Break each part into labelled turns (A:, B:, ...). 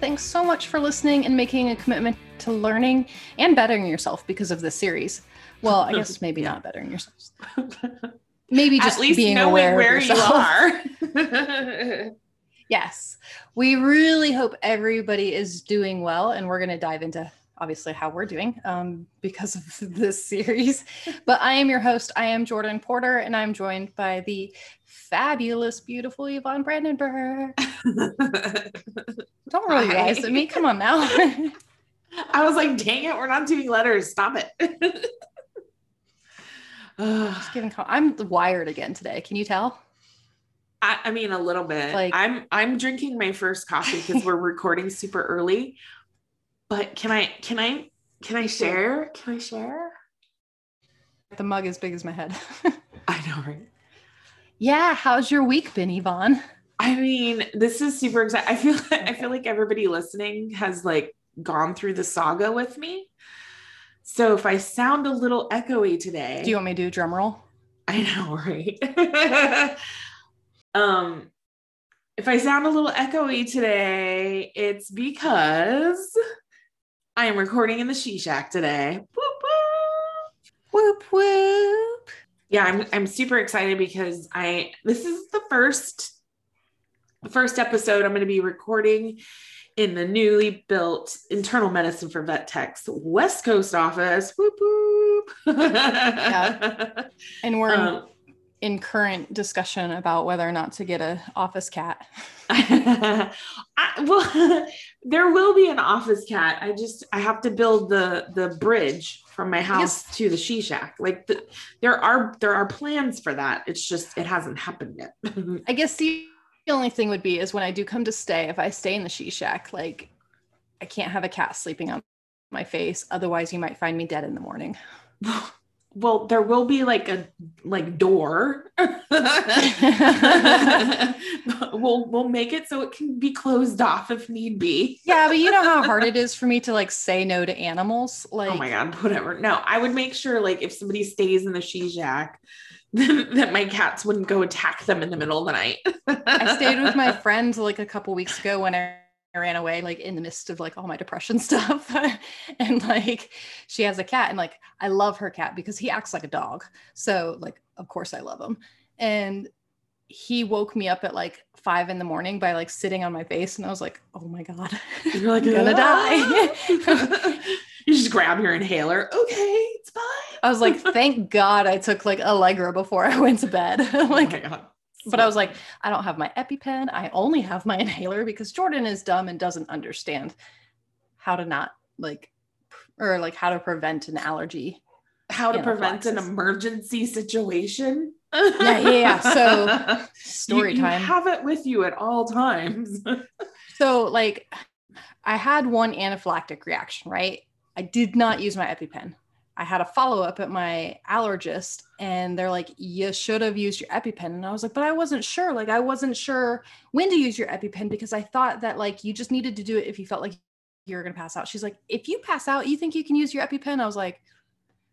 A: Thanks so much for listening and making a commitment to learning and bettering yourself because of this series. Well, I guess maybe not bettering yourselves. Maybe just
B: At least
A: being
B: knowing
A: aware
B: where you are.
A: Yes, we really hope everybody is doing well, and we're going to dive into obviously how we're doing um, because of this series. But I am your host. I am Jordan Porter, and I'm joined by the fabulous, beautiful Yvonne Brandenburg. Don't roll your eyes at me. Come on now.
B: I was like, dang it, we're not doing letters. Stop it.
A: Just giving. Com- I'm wired again today. Can you tell?
B: I, I mean, a little bit.
A: Like-
B: I'm I'm drinking my first coffee because we're recording super early. But can I can I can I share? Can I share?
A: The mug as big as my head.
B: I know, right?
A: yeah. How's your week been, Yvonne?
B: I mean, this is super exciting. I feel I feel like everybody listening has like gone through the saga with me. So if I sound a little echoey today,
A: Do you want me to do a drum roll?
B: I know, right? um, if I sound a little echoey today, it's because I am recording in the She Shack today. Whoop, whoop.
A: Whoop whoop.
B: Yeah, I'm I'm super excited because I this is the first the first episode I'm going to be recording in the newly built internal medicine for vet techs West Coast office. Whoop whoop. yeah.
A: And we're
B: Um,
A: in current discussion about whether or not to get a office cat.
B: I, well, there will be an office cat. I just I have to build the the bridge from my house to the she shack. Like the, there are there are plans for that. It's just it hasn't happened yet.
A: I guess the only thing would be is when I do come to stay, if I stay in the she shack, like I can't have a cat sleeping on my face. Otherwise, you might find me dead in the morning.
B: Well, there will be like a like door. we'll we'll make it so it can be closed off if need be.
A: Yeah, but you know how hard it is for me to like say no to animals. Like,
B: oh my god, whatever. No, I would make sure like if somebody stays in the she shack, that my cats wouldn't go attack them in the middle of the night.
A: I stayed with my friend like a couple weeks ago when I ran away, like in the midst of like all my depression stuff. and like she has a cat, and like I love her cat because he acts like a dog. So like of course I love him. And he woke me up at like five in the morning by like sitting on my face, and I was like, oh my god,
B: You're like
A: I'm gonna die.
B: you just grab your inhaler. Okay, it's fine.
A: I was like, thank God I took like Allegra before I went to bed.
B: oh
A: like
B: god.
A: But I was like, I don't have my EpiPen. I only have my inhaler because Jordan is dumb and doesn't understand how to not like, or like how to prevent an allergy.
B: how to prevent an emergency situation.
A: Yeah, yeah, yeah. So, Story
B: you, you
A: time.
B: have it with you at all times.
A: So, like, I had one anaphylactic reaction, right? I did not use my EpiPen. I had a follow up at my allergist, and they're like, You should have used your EpiPen. And I was like, But I wasn't sure. Like, I wasn't sure when to use your EpiPen because I thought that, like, you just needed to do it if you felt like you were going to pass out. She's like, If you pass out, you think you can use your EpiPen? I was like,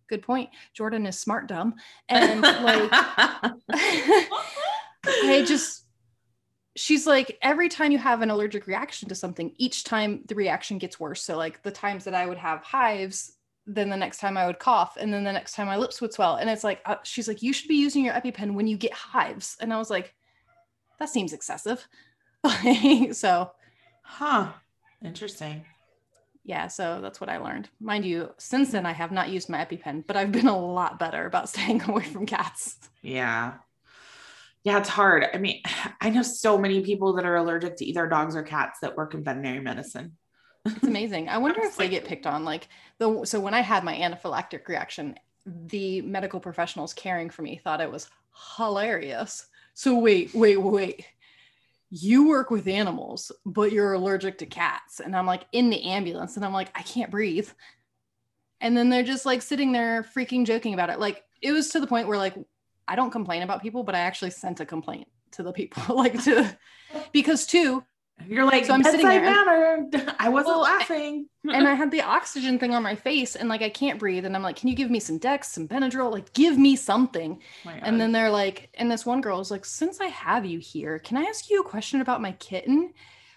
A: Good point. Jordan is smart, dumb. And like, I just, she's like, every time you have an allergic reaction to something, each time the reaction gets worse. So, like, the times that I would have hives, then the next time I would cough, and then the next time my lips would swell. And it's like, uh, she's like, you should be using your EpiPen when you get hives. And I was like, that seems excessive. so,
B: huh. Interesting.
A: yeah, so that's what I learned. Mind you, since then, I have not used my EpiPen, but I've been a lot better about staying away from cats.
B: Yeah. Yeah, it's hard. I mean, I know so many people that are allergic to either dogs or cats that work in veterinary medicine.
A: It's amazing. I wonder if they get picked on. Like the so when I had my anaphylactic reaction, the medical professionals caring for me thought it was hilarious. So wait, wait, wait. you work with animals, but you're allergic to cats. And I'm like in the ambulance and I'm like, I can't breathe. And then they're just like sitting there freaking joking about it. Like it was to the point where like I don't complain about people, but I actually sent a complaint to the people, like to because too,
B: You're like,
A: So I'm sitting there
B: manner. I wasn't
A: Well,
B: laughing.
A: and I had the oxygen thing on my face and like I can't breathe. And I'm like, can you give me some Dex, some Benadryl? Like, give me something. And then they're like, and this one girl was like, since I have you here, can I ask you a question about my kitten?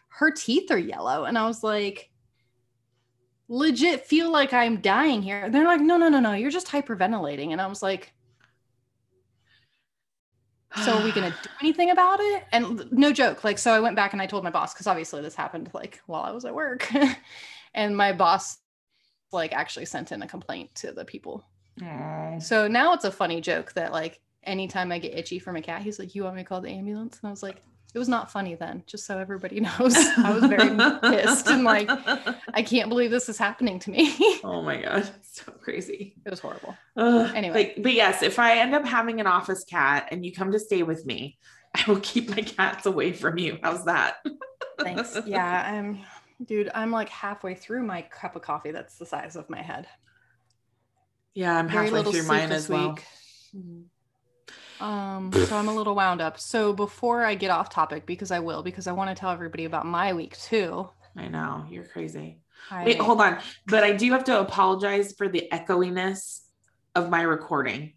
A: Her teeth are yellow. And I was like, legit feel like I'm dying here. And they're like, no, no, no, no, you're just hyperventilating. And I was like, so are we gonna do anything about it? And no joke, like, so I went back and I told my boss, because obviously this happened like while I was at work. and my boss like actually sent in a complaint to the people
B: Aw.
A: so now it's a funny joke that like anytime I get itchy from a cat, he's like, "You want me to call the ambulance?" And I was like, "It was not funny then." Just so everybody knows, I was very pissed and like, I can't believe this is happening to me.
B: oh my god, so crazy.
A: it was horrible.
B: Ugh.
A: Anyway.
B: Like, but yes, if I end up having an office cat and you come to stay with me, I will keep my cats away from you. How's that?
A: Thanks. yeah, I'm, dude. I'm like halfway through my cup of coffee. That's the size of my head.
B: Yeah, I'm
A: Very
B: halfway through mine as well.
A: week. Um, so I'm a little wound up. So before I get off topic, because I will, because I want to tell everybody about my week too.
B: I know you're crazy.
A: I,
B: Wait, hold on. But I do have to apologize for the echoiness of my recording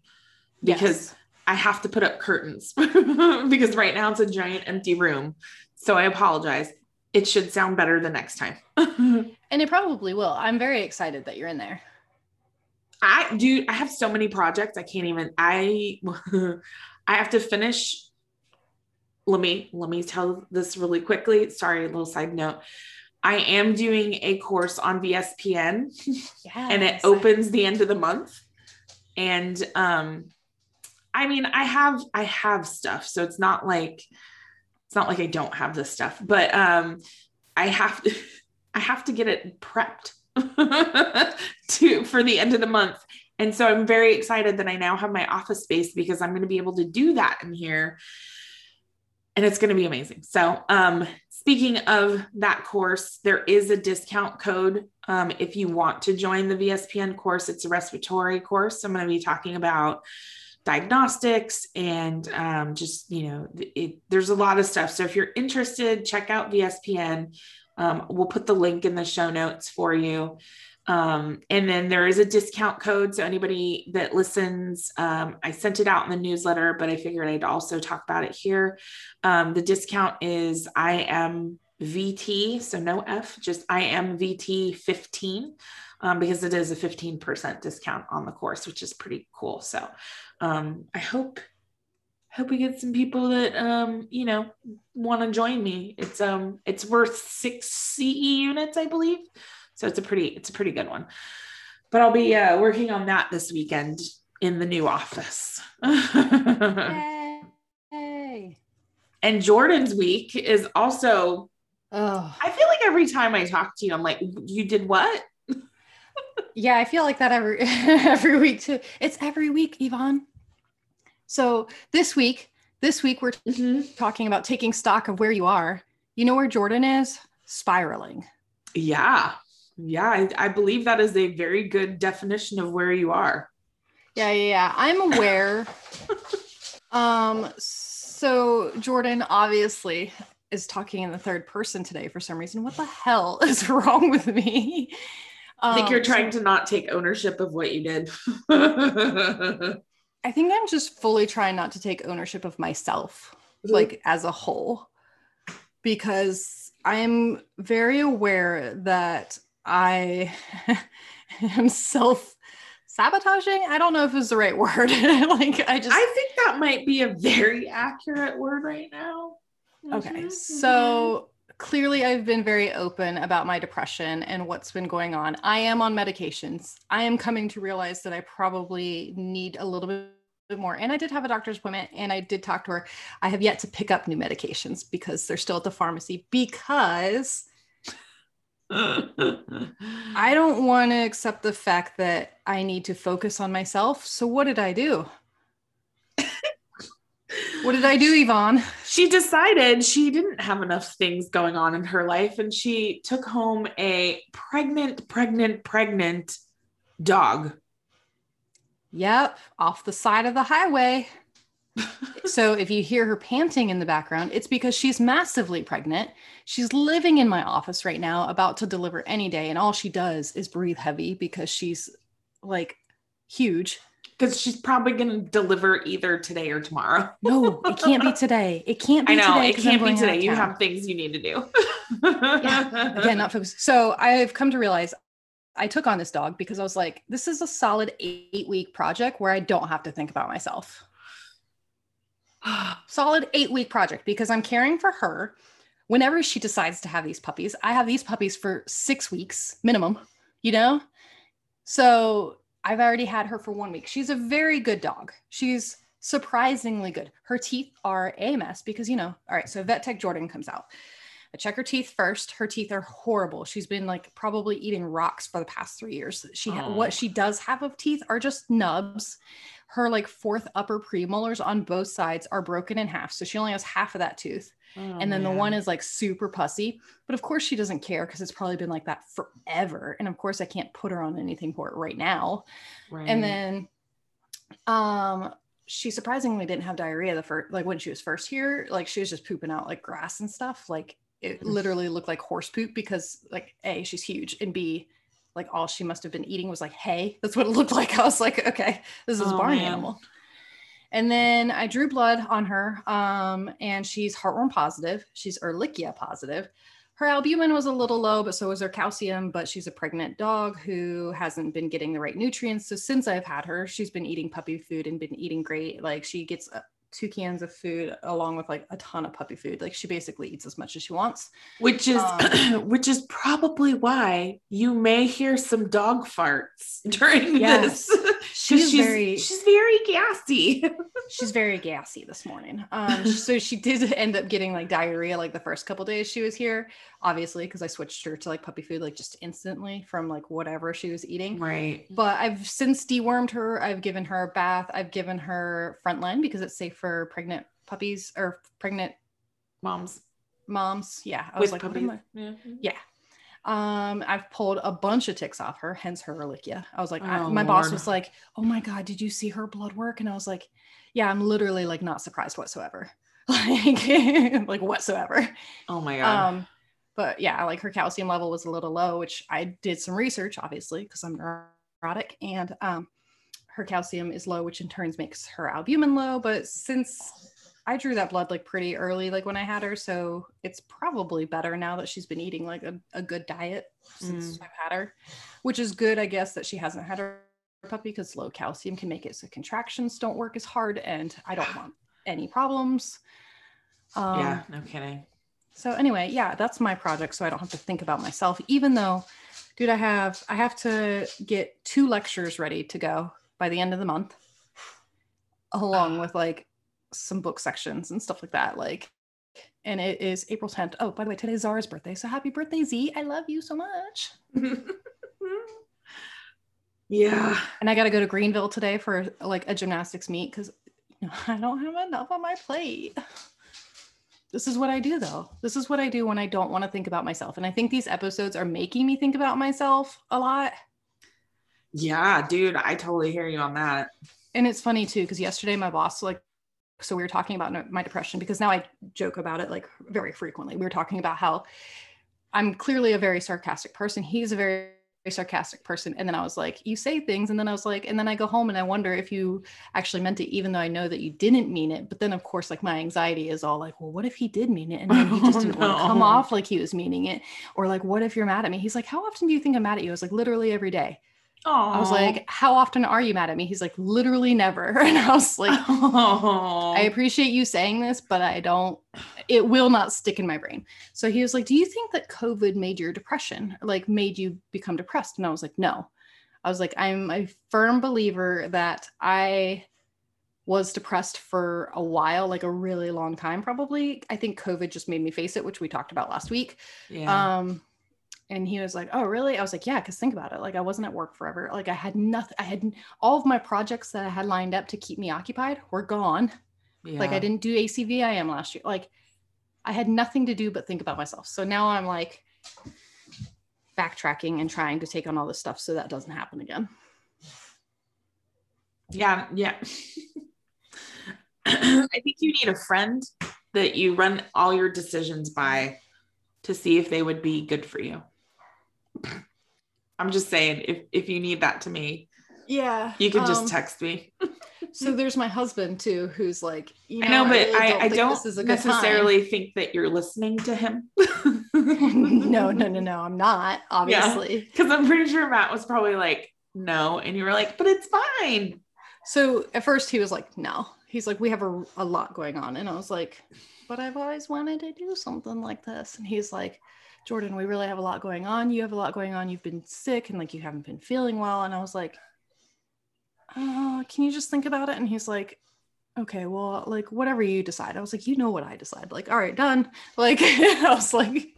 B: because
A: Yes.
B: I have to put up curtains because right now it's a giant empty room. So I apologize. It should sound better the next time.
A: And it probably will. I'm very excited that you're in there.
B: I do I have so many projects I can't even I I have to finish let me let me tell this really quickly. Sorry, a little side note. I am doing a course on VSPN
A: Yeah.
B: and it opens the end of the month. And um I mean, I have I have stuff, so it's not like it's not like I don't have this stuff, but um I have to I have to get it prepped to for the end of the month. And so I'm very excited that I now have my office space because I'm going to be able to do that in here. And it's going to be amazing. So, um, speaking of that course, there is a discount code um, if you want to join the VSPN course. It's a respiratory course. I'm going to be talking about diagnostics and um, just, you know, it, there's a lot of stuff. So, if you're interested, check out VSPN. Um, we'll put the link in the show notes for you. Um, and then there is a discount code. So anybody that listens, um, I sent it out in the newsletter, but I figured I'd also talk about it here. Um, the discount is I am VT, so no F, just I am VT 15, um, because it is a 15% discount on the course, which is pretty cool. So um, I hope hope we get some people that um you know want to join me it's um it's worth six ce units i believe so it's a pretty it's a pretty good one but i'll be uh working on that this weekend in the new office
A: Yay.
B: and jordan's week is also
A: Oh,
B: i feel like every time i talk to you i'm like you did what
A: yeah. I feel like that every every week too. It's every week, Yvonne. So this week, this week we're talking about taking stock of where you are. You know where Jordan is? Spiraling.
B: yeah yeah I, I believe that is a very good definition of where you are
A: Yeah, yeah, yeah. I'm aware. um, so Jordan obviously is talking in the third person today for some reason. What the hell is wrong with me?
B: i think
A: Um,
B: you're trying to not take ownership of what you did
A: I think I'm just fully trying not to take ownership of myself, like as a whole, because I'm very aware that I am self sabotaging. I don't know if it's the right word. like I just
B: I think that might be a very accurate word right now.
A: Okay.
B: Mhm,
A: So clearly, I've been very open about my depression and what's been going on. I am on medications. I am coming to realize that I probably need a little bit more. And I did have a doctor's appointment and I did talk to her. I have yet to pick up new medications because they're still at the pharmacy because. I don't want to accept the fact that I need to focus on myself. So, what did I do? What did I do, Yvonne?
B: she decided she didn't have enough things going on in her life and she took home a pregnant, pregnant, pregnant dog.
A: Yep, off the side of the highway. so if you hear her panting in the background, it's because she's massively pregnant. She's living in my office right now, about to deliver any day, and all she does is breathe heavy because she's like huge.
B: Because she's probably going to deliver either today or tomorrow.
A: no, it can't be today. It can't be
B: I know
A: today.
B: it can't be today. You
A: town.
B: have things you need to do.
A: yeah again not focused so i've come to realize i took on this dog because i was like this is a solid eight week project where i don't have to think about myself solid eight week project because i'm caring for her whenever she decides to have these puppies i have these puppies for six weeks minimum you know so i've already had her for one week she's a very good dog she's surprisingly good her teeth are a mess because you know all right so vet tech jordan comes out I check her teeth first. Her teeth are horrible. She's been like probably eating rocks for the past three years. She
B: Aw.
A: what oh. she does have of teeth are just nubs. Her like fourth upper premolars on both sides are broken in half, so she only has half of that tooth.
B: Oh,
A: and then the one is like super pussy, but of course she doesn't care because it's probably been like that forever. And of course I can't put her on anything for it right now. And then um she surprisingly didn't have diarrhea the first like when she was first here like she was just pooping out like grass and stuff like it literally looked like horse poop because like a she's huge and b like all she must have been eating was like hay that's what it looked like i was like okay this is a
B: Oh,
A: barn
B: man.
A: animal and then i drew blood on her um and she's heartworm positive she's ehrlichia positive her albumin was a little low, but so was her calcium. But she's a pregnant dog who hasn't been getting the right nutrients. So since I've had her, she's been eating puppy food and been eating great. Like she gets uh, two cans of food along with like a ton of puppy food. Like she basically eats as much as she wants.
B: which is
A: Um,
B: which is probably why you may hear some dog farts during
A: Yes.
B: this.
A: She's,
B: she's
A: very
B: she's very gassy.
A: she's very gassy this morning. Um, so she did end up getting like diarrhea like the first couple days she was here, obviously because I switched her to like puppy food like just instantly from like whatever she was eating.
B: right.
A: but I've since dewormed her. I've given her a bath. I've given her frontline because it's safe for pregnant puppies or pregnant
B: Moms
A: moms. Yeah, I was
B: with
A: like,
B: puppies. Yeah.
A: I- um, I've pulled a bunch of ticks off her, hence her ehrlichia. I was like, I-
B: Oh,
A: my boss was like, "Oh my god, did you see her blood work?" And I was like, "Yeah, I'm literally like not surprised whatsoever, like like whatsoever."
B: Oh my god.
A: Um, but yeah, like her calcium level was a little low, which I did some research, obviously, because I'm neurotic, and um, her calcium is low, which in turns makes her albumin low. But since I drew that blood like pretty early, like when I had her, so it's probably better now that she's been eating like a, a good diet since I've had her, which is good, I guess, that she hasn't had her puppy because low calcium can make it so contractions don't work as hard, and I don't want any problems. Um,
B: yeah, no kidding.
A: so anyway, yeah, that's my project. So I don't have to think about myself, even though, dude, I have I have to get two lectures ready to go by the end of the month, along with like some book sections and stuff like that. Like, and it is April 10th. Oh, by the way, today's Zara's birthday. So happy birthday, Z. I love you so much.
B: yeah.
A: And I got to go to Greenville today for like a gymnastics meet because you know, I don't have enough on my plate. This is what I do though. This is what I do when I don't want to think about myself. And I think these episodes are making me think about myself a lot.
B: Yeah, dude, I totally hear you on that.
A: And it's funny too, because yesterday my boss, like, so we were talking about my depression because now I joke about it like very frequently. We were talking about how I'm clearly a very sarcastic person. He's a very sarcastic person. And then I was like, you say things. And then I was like, and then I go home and I wonder if you actually meant it, even though I know that you didn't mean it. But then, of course, like my anxiety is all like, well, what if he did mean it? And then he just
B: Oh,
A: didn't want to come off like he was meaning it. Or like, what if you're mad at me? He's like, how often do you think I'm mad at you? I was like, literally every day.
B: Oh,
A: I was like, how often are you mad at me? He's like, literally never. And I was like,
B: oh,
A: I appreciate you saying this, but I don't, it will not stick in my brain. So he was like, Do you think that COVID made your depression, like made you become depressed? And I was like, No. I was like, I'm a firm believer that I was depressed for a while, like a really long time, probably. I think COVID just made me face it, which we talked about last week.
B: yeah.
A: Um, and he was like, "Oh, really?" I was like, "Yeah, because think about it. Like, I wasn't at work forever. Like, I had nothing. I had all of my projects that I had lined up to keep me occupied were gone Like I didn't do ACVIM last year. Like I had nothing to do but think about myself. So now I'm like backtracking and trying to take on all this stuff so that doesn't happen again.
B: Yeah, yeah. I think you need a friend that you run all your decisions by to see if they would be good for you. I'm just saying, if if you need that to me,
A: Yeah.
B: you can just
A: um,
B: text me.
A: So there's my husband too, who's like, you know,
B: I know, but
A: really
B: I, I
A: think
B: don't
A: is a good time.
B: necessarily think that you're listening to him.
A: no, no, no, no. I'm not. Obviously.
B: Because I'm pretty sure Matt was probably like, no. And you were like, but it's fine.
A: So at first he was like, no. He's like, we have a, a lot going on. And I was like, but I've always wanted to do something like this. And he's like, Jordan, we really have a lot going on. You have a lot going on. You've been sick and like you haven't been feeling well. And I was like, uh, can you just think about it? And he's like, okay, well, like whatever you decide. I was like, you know what I decide. Like, all right, done. Like, I was like,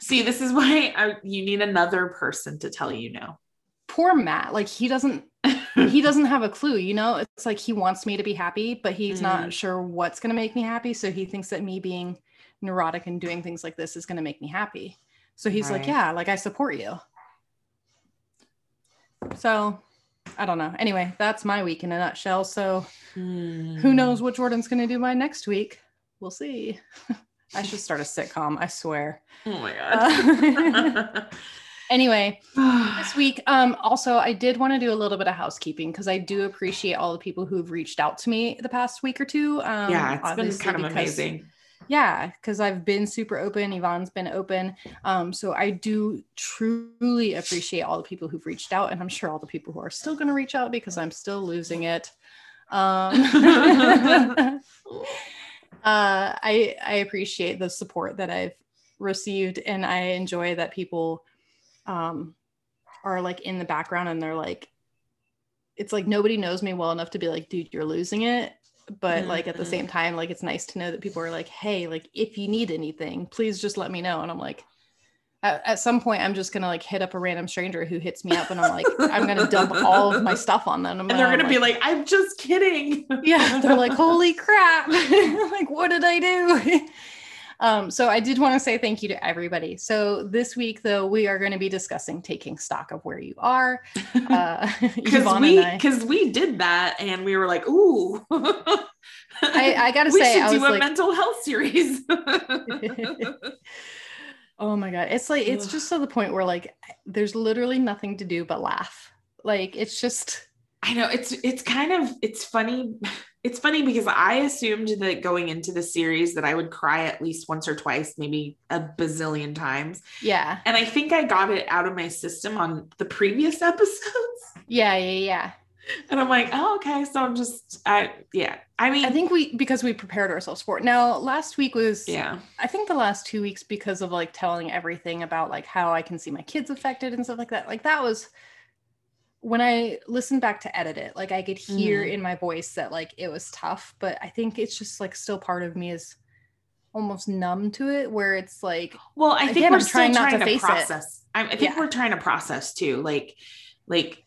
B: See, this is why I, you need another person to tell you no.
A: poor Matt. Like, he doesn't he doesn't have a clue you know it's like he wants me to be happy but he's not
B: Mm.
A: sure what's going to make me happy so he thinks that me being neurotic and doing things like this is going to make me happy. So he's like yeah like i support you. So i don't know. Anyway that's my week in a nutshell. So
B: Hmm.
A: who knows what jordan's going to do by next week? We'll see. I should start a sitcom i swear.
B: Oh my
A: Uh,
B: god.
A: anyway this week um also i did want to do a little bit of housekeeping because i do appreciate all the people who've reached out to me the past week or two um
B: yeah, it's been kind of amazing.
A: Yeah because i've been super open yvonne's been open um so i do truly appreciate all the people who've reached out and i'm sure all the people who are still going to reach out because i'm still losing it. Um uh i i appreciate the support that i've received and i enjoy that people um are like in the background and they're like it's like nobody knows me well enough to be like dude you're losing it but like at the
B: Mhm.
A: same time like it's nice to know that people are like hey like if you need anything please just let me know and i'm like at, at some point i'm just gonna like hit up a random stranger who hits me up and i'm like i'm gonna dump all of my stuff on them
B: And they're
A: I'm
B: gonna be like, I'm just kidding.
A: yeah they're like holy crap like what did i do um so i did want to say thank you to everybody so this week though we are going to be discussing taking stock of where you are uh
B: because
A: Yvonne
B: we because we did that and we were like, ooh.
A: I, I gotta
B: we
A: say
B: should
A: i
B: do a
A: like
B: mental health series.
A: oh my god it's like it's just to the point where like there's literally nothing to do but laugh like it's just
B: I know it's it's kind of it's funny. It's funny because I assumed that going into the series that I would cry at least once or twice, maybe a bazillion times.
A: yeah
B: And I think I got it out of my system on the previous episodes.
A: yeah yeah yeah
B: And I'm like, oh, okay. So I'm just I yeah. I mean
A: i think we because we prepared ourselves for it now last week was
B: yeah.
A: I think the last two weeks because of like telling everything about like how I can see my kids affected and stuff like that. Like that was when I listened back to edit it, like I could hear
B: Mhm.
A: in my voice that like it was tough, but I think it's just like still part of me is almost numb to it where it's like
B: Well, I think
A: Again,
B: we're
A: trying
B: trying,
A: not to
B: to,
A: face it.
B: process. I, think
A: Yeah.
B: we're trying to process too. Like, like,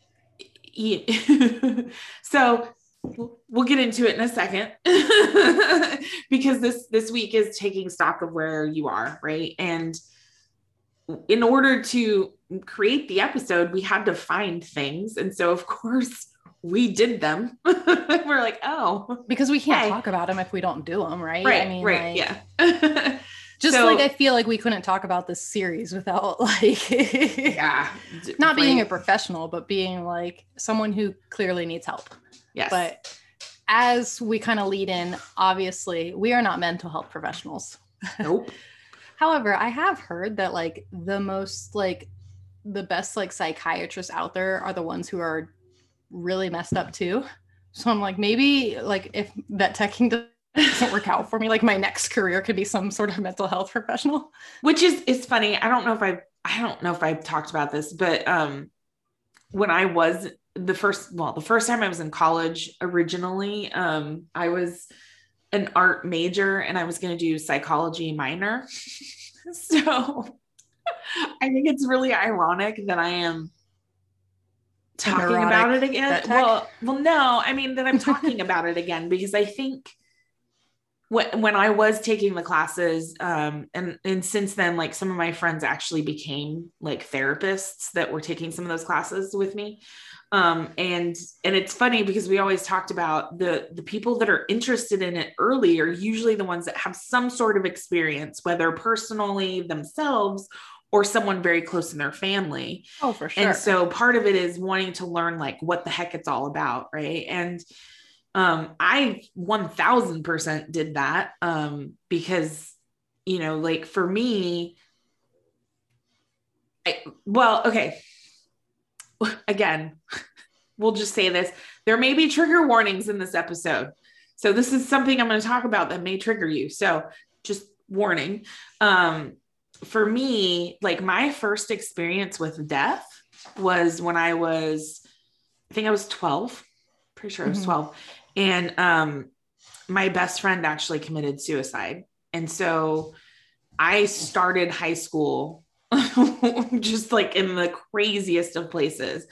B: y- so we'll get into it in a second because this this week is taking stock of where you are, right? And in order to create the episode, we had to find things, and so of course we did them. we're like, oh,
A: because we can't
B: Hey.
A: talk about them if we don't do them, right?
B: right,
A: I mean,
B: right,
A: like,
B: yeah.
A: Just
B: So-
A: like I feel like we couldn't talk about this series without like
B: yeah,
A: not being a professional, but being like someone who clearly needs help.
B: yes,
A: But as we kind of lead in, obviously, we are not mental health professionals.
B: nope.
A: However, I have heard that like the most like the best like psychiatrists out there are the ones who are really messed up too. So I'm like, maybe like if vet teching doesn't work out for me, like my next career could be some sort of mental health professional.
B: which is it's funny i don't know if i i don't know if i've talked about this but um when i was the first well the first time i was in college originally um i was an art major and i was going to do psychology minor. So i think it's really ironic that i am talking about it again. well well no i mean that i'm talking about it again because i think when, when I was taking the classes, um, and and since then, like some of my friends actually became like therapists that were taking some of those classes with me. Um, and and it's funny because we always talked about the the people that are interested in it early are usually the ones that have some sort of experience, whether personally themselves or someone very close in their family.
A: Oh, for sure.
B: And so part of it is wanting to learn like what the heck it's all about, right? And um I 1000% did that um because you know, like for me I, well, okay. Again, we'll just say this. There may be trigger warnings in this episode. So this is something I'm going to talk about that may trigger you. So just warning. Um for me, like my first experience with death was when I was, I think I was 12, pretty sure I was
A: Mhm.
B: 12. And um, my best friend actually committed suicide. And so I started high school just like in the craziest of places.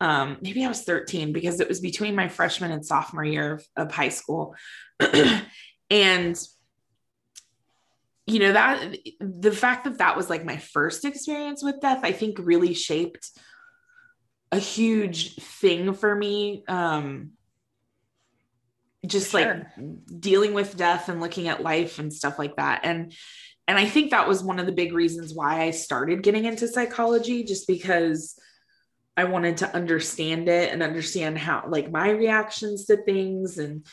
B: Um, maybe I was 13 because it was between my freshman and sophomore year of, of high school. and you know that the fact that that was like my first experience with death i think really shaped a huge thing for me um just
A: For
B: like dealing with death and looking at life and stuff like that and and i think that was one of the big reasons why i started getting into psychology just because i wanted to understand it and understand how like my reactions to things and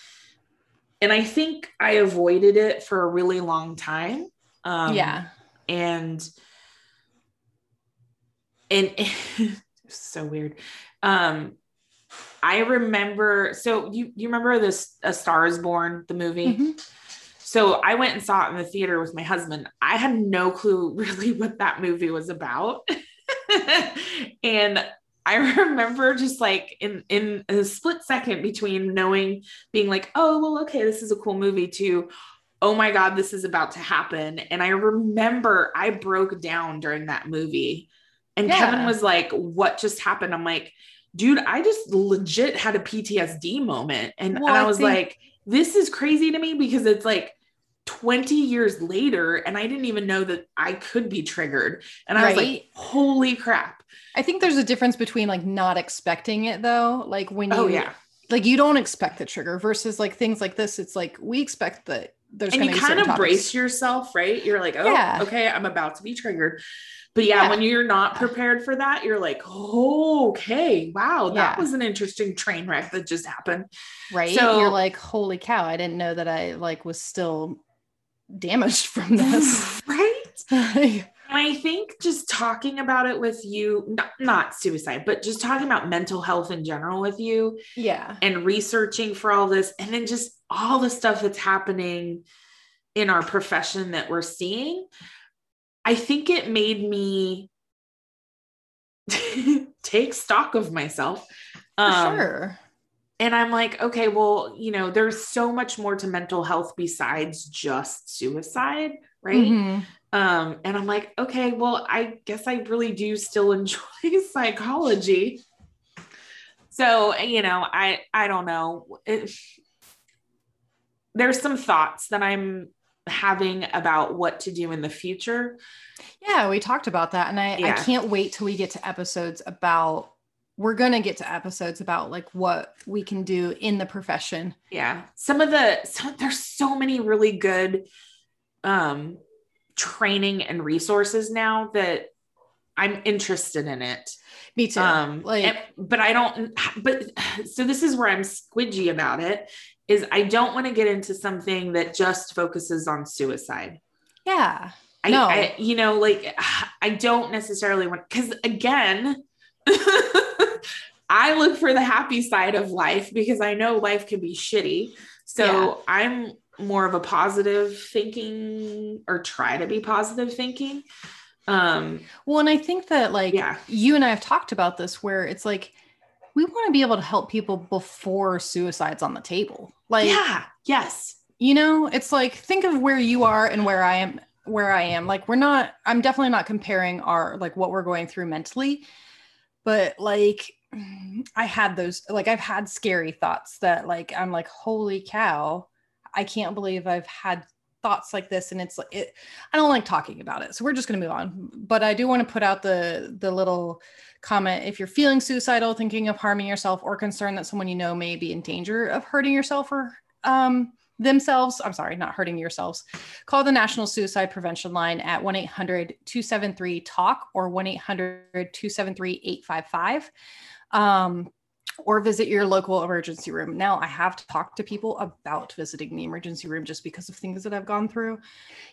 B: and i think i avoided it for a really long time um
A: yeah.
B: and and so weird um i remember so you you remember this a star is born the movie
A: Mhm.
B: So i went and saw it in the theater with my husband. I had no clue really what that movie was about. And i remember just like in in a split second between knowing being like oh well okay this is a cool movie to oh my god this is about to happen. And i remember i broke down during that movie. And
A: Yeah.
B: kevin was like what just happened? I'm like dude i just legit had a ptsd moment. And,
A: Well,
B: and i
A: I
B: was
A: think-
B: like this is crazy to me because it's like 20 years later and i didn't even know that i could be triggered and i was like holy crap
A: I think there's a difference between like not expecting it though. Like when oh, you
B: oh yeah
A: like you don't expect the trigger versus like things like this. It's like we expect that there's
B: and
A: going
B: you
A: to be
B: kind of
A: topics.
B: brace yourself right you're like oh
A: Yeah.
B: okay i'm about to be triggered but yeah,
A: Yeah.
B: when you're not prepared for that you're like oh okay wow that
A: Yeah.
B: was an interesting train wreck that just happened
A: right?
B: So-
A: You're like, holy cow! I didn't know that I like was still damaged from this.
B: right i think just talking about it with you not, not suicide but just talking about mental health in general with you Yeah. and researching for all this and then just all the stuff that's happening in our profession that we're seeing i think it made me take stock of myself
A: for
B: Um,
A: sure.
B: And i'm like okay well you know there's so much more to mental health besides just suicide right
A: Mhm.
B: um and i'm like okay well i guess i really do still enjoy psychology so you know i i don't know it, there's some thoughts that i'm having about what to do in the future
A: Yeah, we talked about that, and I I can't wait till we get to episodes about. We're gonna get to episodes about like what we can do in the profession.
B: yeah some of the there's so many really good um training and resources now that i'm interested in it
A: Me too.
B: um
A: like
B: and- but i don't but so this is where i'm squidgy about it is i don't want to get into something that just focuses on suicide
A: yeah,
B: I,
A: No.
B: I you know like i don't necessarily want because again i look for the happy side of life because i know life can be shitty so
A: Yeah.
B: i'm more of a positive thinking or try to be positive thinking um
A: Well, and I think that like
B: Yeah.
A: you and I have talked about this where it's like we want to be able to help people before suicide's on the table. Like,
B: yeah yes
A: you know, it's like think of where you are and where I am where I am. Like we're not I'm definitely not comparing our like what we're going through mentally, but like I had those like I've had scary thoughts that like I'm like holy cow, I can't believe I've had thoughts like this and it's like it, I don't like talking about it. So we're just going to move on. But I do want to put out the the little comment if you're feeling suicidal, thinking of harming yourself or concerned that someone you know may be in danger of hurting yourself or um themselves, I'm sorry, not hurting yourselves, call the National Suicide Prevention Line at 1 800 273 TALK or 1 800 273 855. Um, or visit your local emergency room. Now, I have talked to people about visiting the emergency room just because of things that I've gone through.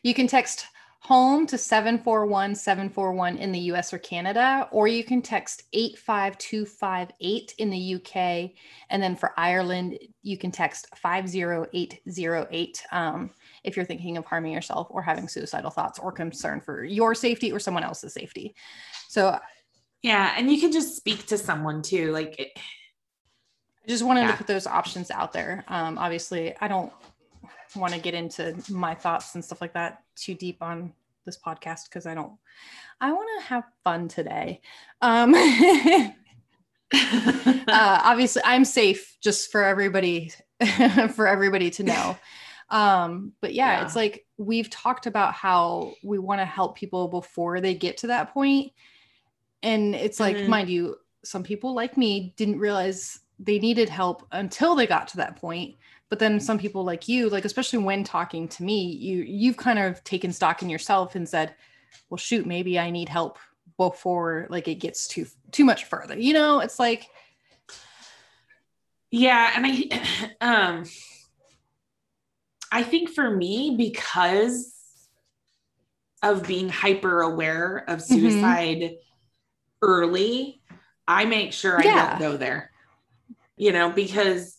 A: You can text home to 741 741 in the US or Canada, or you can text 85258 in the UK. And then for Ireland, you can text 50808 um, if you're thinking of harming yourself or having suicidal thoughts or concern for your safety or someone else's safety. So,
B: yeah. And you can just speak to someone too. Like, it,
A: I just wanted yeah. to put those options out there. Um, obviously, I don't want to get into my thoughts and stuff like that too deep on this podcast because I don't. I want to have fun today. Um, uh, obviously, I'm safe just for everybody for everybody to know. Um, but yeah, yeah, it's like we've talked about how we want to help people before they get to that point. And it's like, mm-hmm. mind you, some people like me didn't realize they needed help until they got to that point but then some people like you like especially when talking to me you you've kind of taken stock in yourself and said well shoot maybe i need help before like it gets too too much further you know it's like
B: yeah and i um i think for me because of being hyper aware of mm-hmm. suicide mm-hmm. early i make sure i yeah. don't go there you know, because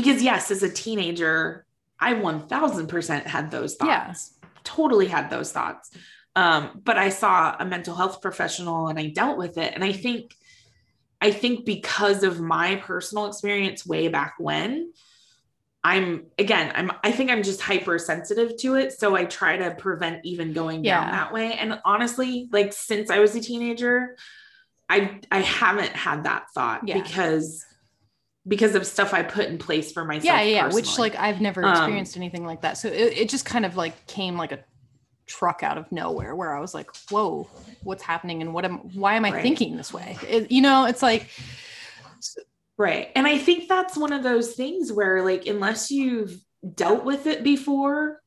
B: because yes, as a teenager, I 1000% had those thoughts. Yeah. Totally had those thoughts. Um, but I saw a mental health professional and I dealt with it. And I think, I think because of my personal experience way back when, I'm again, I'm I think I'm just hypersensitive to it. So I try to prevent even going yeah. down that way. And honestly, like since I was a teenager, I I haven't had that thought yeah. because because of stuff I put in place for myself.
A: Yeah, yeah, personally. which like I've never um, experienced um, anything like that. So it, it just kind of like came like a truck out of nowhere where I was like, whoa, what's happening? And what am, why am I right. thinking this way? It, you know, it's like,
B: right. And I think that's one of those things where like, unless you've dealt with it before,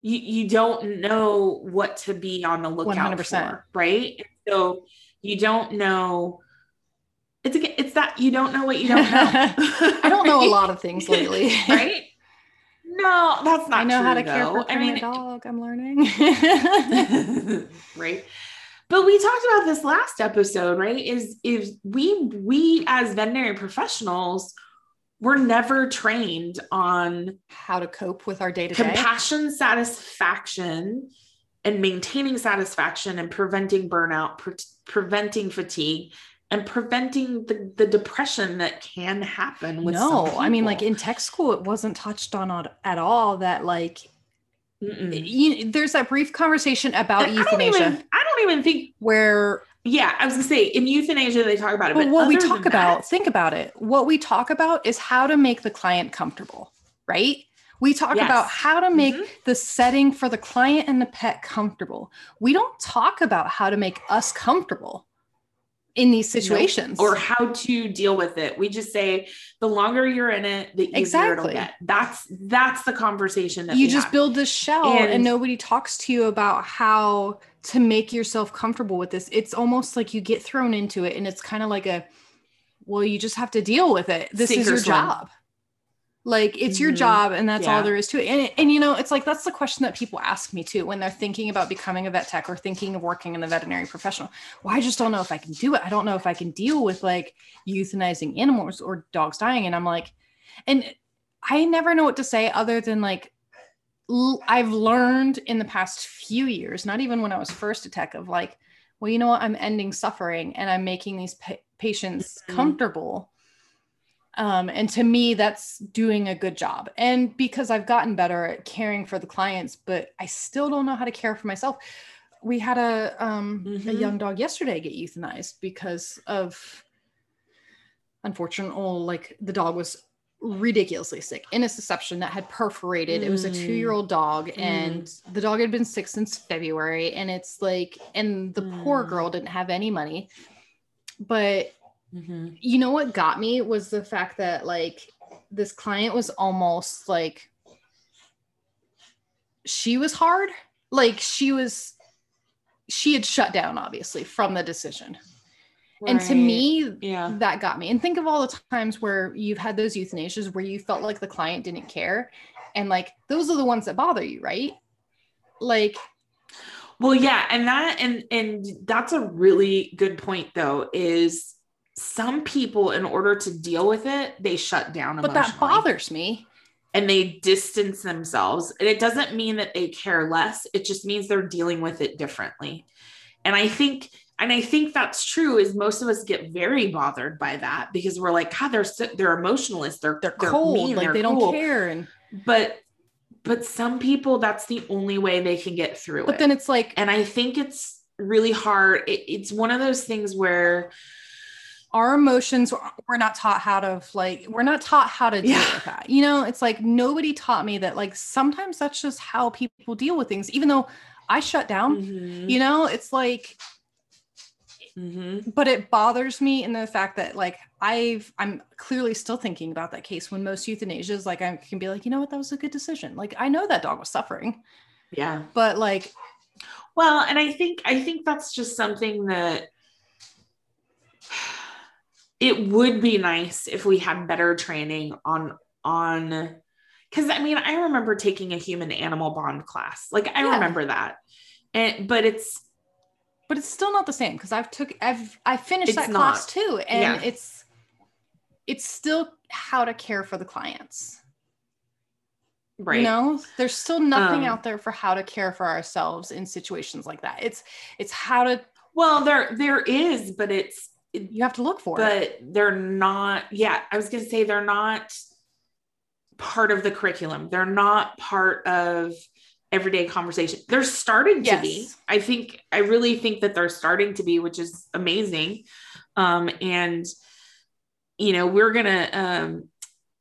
B: you, you don't know what to be on the lookout 100%. for. Right. And so you don't know it's again, it's that you don't know what you don't know.
A: I don't know a lot of things lately.
B: right? No, that's not. I know true, how to though. care for
A: I mean, a dog. I'm learning.
B: right. But we talked about this last episode, right? Is is we we as veterinary professionals we're never trained on
A: how to cope with our day to day
B: compassion, satisfaction, and maintaining satisfaction and preventing burnout, pre- preventing fatigue, and preventing the, the depression that can happen with no i
A: mean like in tech school it wasn't touched on at all that like you, there's that brief conversation about and euthanasia
B: I don't, even, I don't even think
A: where
B: yeah i was gonna say in euthanasia they talk about it
A: but, but what we talk about that, think about it what we talk about is how to make the client comfortable right we talk yes. about how to make mm-hmm. the setting for the client and the pet comfortable. We don't talk about how to make us comfortable in these situations
B: or how to deal with it. We just say the longer you're in it, the easier exactly. it'll get. That's that's the conversation that
A: you just have. build this shell and, and nobody talks to you about how to make yourself comfortable with this. It's almost like you get thrown into it and it's kind of like a well, you just have to deal with it. This is your swim. job. Like it's your mm-hmm. job and that's yeah. all there is to it. And, and you know, it's like that's the question that people ask me too when they're thinking about becoming a vet tech or thinking of working in the veterinary professional. Well, I just don't know if I can do it. I don't know if I can deal with like euthanizing animals or dogs dying. And I'm like, and I never know what to say other than like l- I've learned in the past few years, not even when I was first a tech, of like, well, you know what? I'm ending suffering and I'm making these pa- patients mm-hmm. comfortable um, and to me, that's doing a good job. And because I've gotten better at caring for the clients, but I still don't know how to care for myself. We had a um, mm-hmm. a young dog yesterday get euthanized because of unfortunate, like the dog was ridiculously sick in a intussusception that had perforated. Mm. It was a mm. two year old dog, mm. and the dog had been sick since February. And it's like, and the mm. poor girl didn't have any money. But mm-hmm. you know what got me was the fact that, like, this client was almost like, she was hard. Like, she was, she had shut down, obviously, from the decision. Right. And to me, yeah, that got me. And think of all the times where you've had those euthanasias where you felt like the client didn't care. And like those are the ones that bother you, right? Like
B: well, yeah, and that and and that's a really good point though, is some people in order to deal with it, they shut down.
A: But that bothers me.
B: And they distance themselves. And it doesn't mean that they care less. It just means they're dealing with it differently. And I think and I think that's true. Is most of us get very bothered by that because we're like, God, they're so, they're emotionalist. They're
A: they're, they're cold. Mean, like they're they don't care. And
B: but but some people, that's the only way they can get through it.
A: but
B: it.
A: then it's like,
B: and I think it's really hard. It, it's one of those things where
A: our emotions we're not taught how to like we're not taught how to deal yeah. with that you know it's like nobody taught me that like sometimes that's just how people deal with things even though i shut down mm-hmm. you know it's like Mm-hmm. But it bothers me in the fact that like I've I'm clearly still thinking about that case when most euthanasias like I can be like, you know what, that was a good decision. Like I know that dog was suffering.
B: Yeah.
A: But like
B: well, and I think I think that's just something that it would be nice if we had better training on on because I mean I remember taking a human animal bond class. Like I yeah. remember that. And but it's
A: but it's still not the same because I've took I've I finished that not. class too, and yeah. it's it's still how to care for the clients. Right. You know, there's still nothing um, out there for how to care for ourselves in situations like that. It's it's how to
B: well there there is, but it's
A: you have to look for
B: but it. But they're not, yeah, I was gonna say they're not part of the curriculum. They're not part of everyday conversation. They're starting to yes. be. I think I really think that they're starting to be, which is amazing. Um, and you know, we're gonna um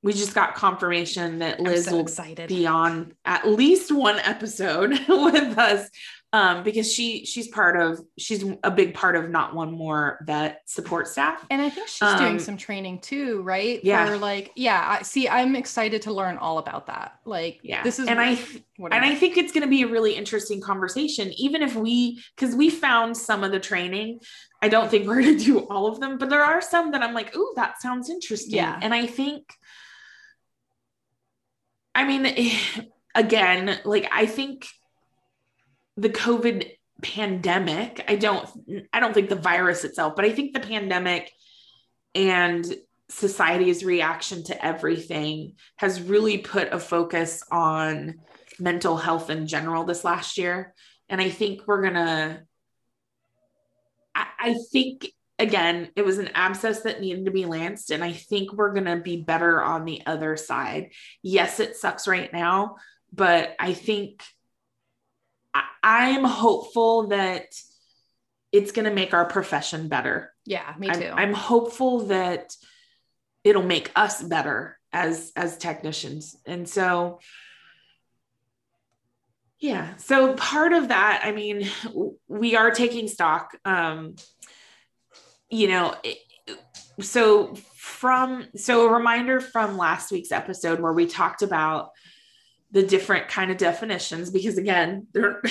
B: we just got confirmation that Liz so will excited. be on at least one episode with us um, because she she's part of she's a big part of not one more vet support staff.
A: And i think she's um, doing some training too right?
B: yeah.
A: For like yeah I, see i'm excited to learn all about that. Like
B: yeah. this is and i and i think it's going to be a really interesting conversation even if we because we found some of the training. I don't think we're going to do all of them but there are some that i'm like oh that sounds interesting.
A: Yeah.
B: And i think i mean again like i think the COVID pandemic, I don't I don't think the virus itself, but I think the pandemic and society's reaction to everything has really put a focus on mental health in general this last year. And I think we're gonna I, think again, it was an abscess that needed to be lanced. And I think we're going to be better on the other side. Yes, it sucks right now, but I think I'm hopeful that it's going to make our profession better.
A: Yeah, me too.
B: I'm, I'm, hopeful that it'll make us better as as technicians. And so yeah, so part of that, I mean, we are taking stock um you know, so from so a reminder from last week's episode where we talked about the different kind of definitions because again they're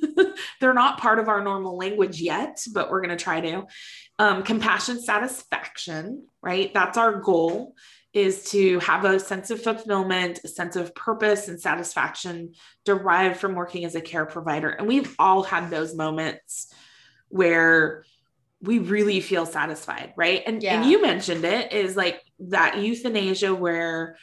B: they're not part of our normal language yet but we're going to try to. Um, compassion satisfaction right? That's our goal is to have a sense of fulfillment a sense of purpose and satisfaction derived from working as a care provider. And we've all had those moments where we really feel satisfied right? And, yeah. and you mentioned it is like that euthanasia where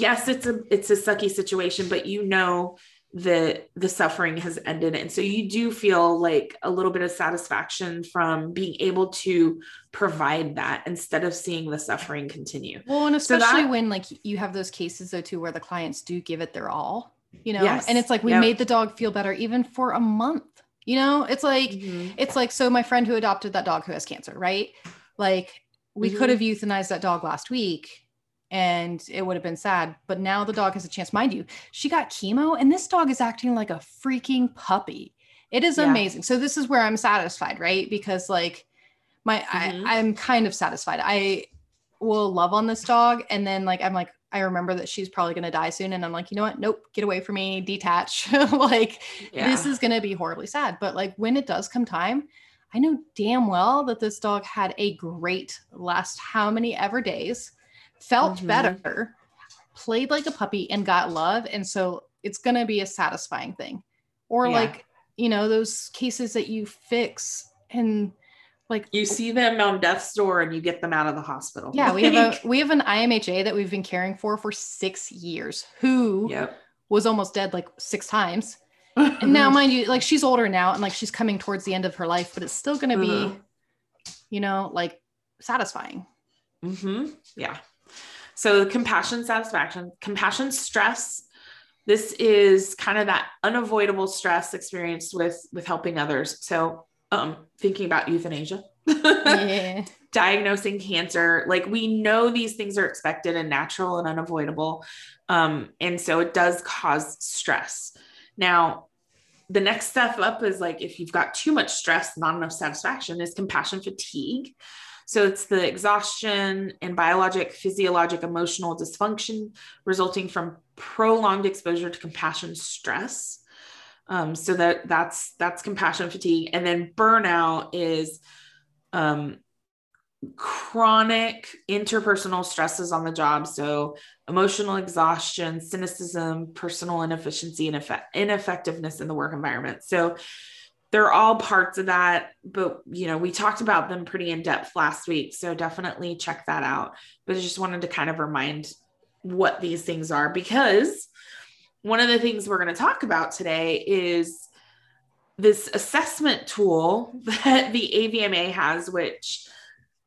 B: yes, it's a it's a sucky situation, but you know that the suffering has ended. And so you do feel like a little bit of satisfaction from being able to provide that instead of seeing the suffering continue.
A: Well, and especially so that, when like you have those cases though too where the clients do give it their all, you know, yes, and it's like we yep. made the dog feel better even for a month. You know, it's like mm-hmm. it's like so my friend who adopted that dog who has cancer, right? Like we mm-hmm. could have euthanized that dog last week and it would have been sad. But now the dog has a chance. Mind you, she got chemo, and this dog is acting like a freaking puppy. It is
B: Yeah.
A: amazing. So this is where I'm satisfied, right? Because like my
B: Mhm.
A: I, I'm kind of satisfied. I will love on this dog, and then like I'm like I remember that she's probably gonna die soon, and I'm like, you know what? Nope, get away from me, detach. like
B: Yeah.
A: this is gonna be horribly sad. But like when it does come time, I know damn well that this dog had a great last how many ever days, felt
B: Mhm.
A: better, played like a puppy, and got love. And so it's gonna be a satisfying thing. Or
B: Yeah.
A: like, you know, those cases that you fix and like
B: you see them on death's door and you get them out of the hospital.
A: yeah, we have a we have an IMHA that we've been caring for for six years who
B: Yep.
A: was almost dead like six times. And now, mind you, like she's older now and like she's coming towards the end of her life, but it's still going to be,
B: Mhm.
A: you know, like satisfying.
B: hmm Yeah. So compassion, satisfaction, compassion, stress. This is kind of that unavoidable stress experienced with with helping others. So um thinking about euthanasia.
A: yeah.
B: diagnosing cancer like we know these things are expected and natural and unavoidable um, and so it does cause stress now the next step up is like if you've got too much stress not enough satisfaction is compassion fatigue so it's the exhaustion and biologic physiologic emotional dysfunction resulting from prolonged exposure to compassion stress um, so that that's that's compassion fatigue and then burnout is um, chronic interpersonal stresses on the job. So, emotional exhaustion, cynicism, personal inefficiency, and effect- ineffectiveness in the work environment. So, they're all parts of that. But, you know, we talked about them pretty in depth last week. So, definitely check that out. But I just wanted to kind of remind what these things are because one of the things we're going to talk about today is this assessment tool that the AVMA has, which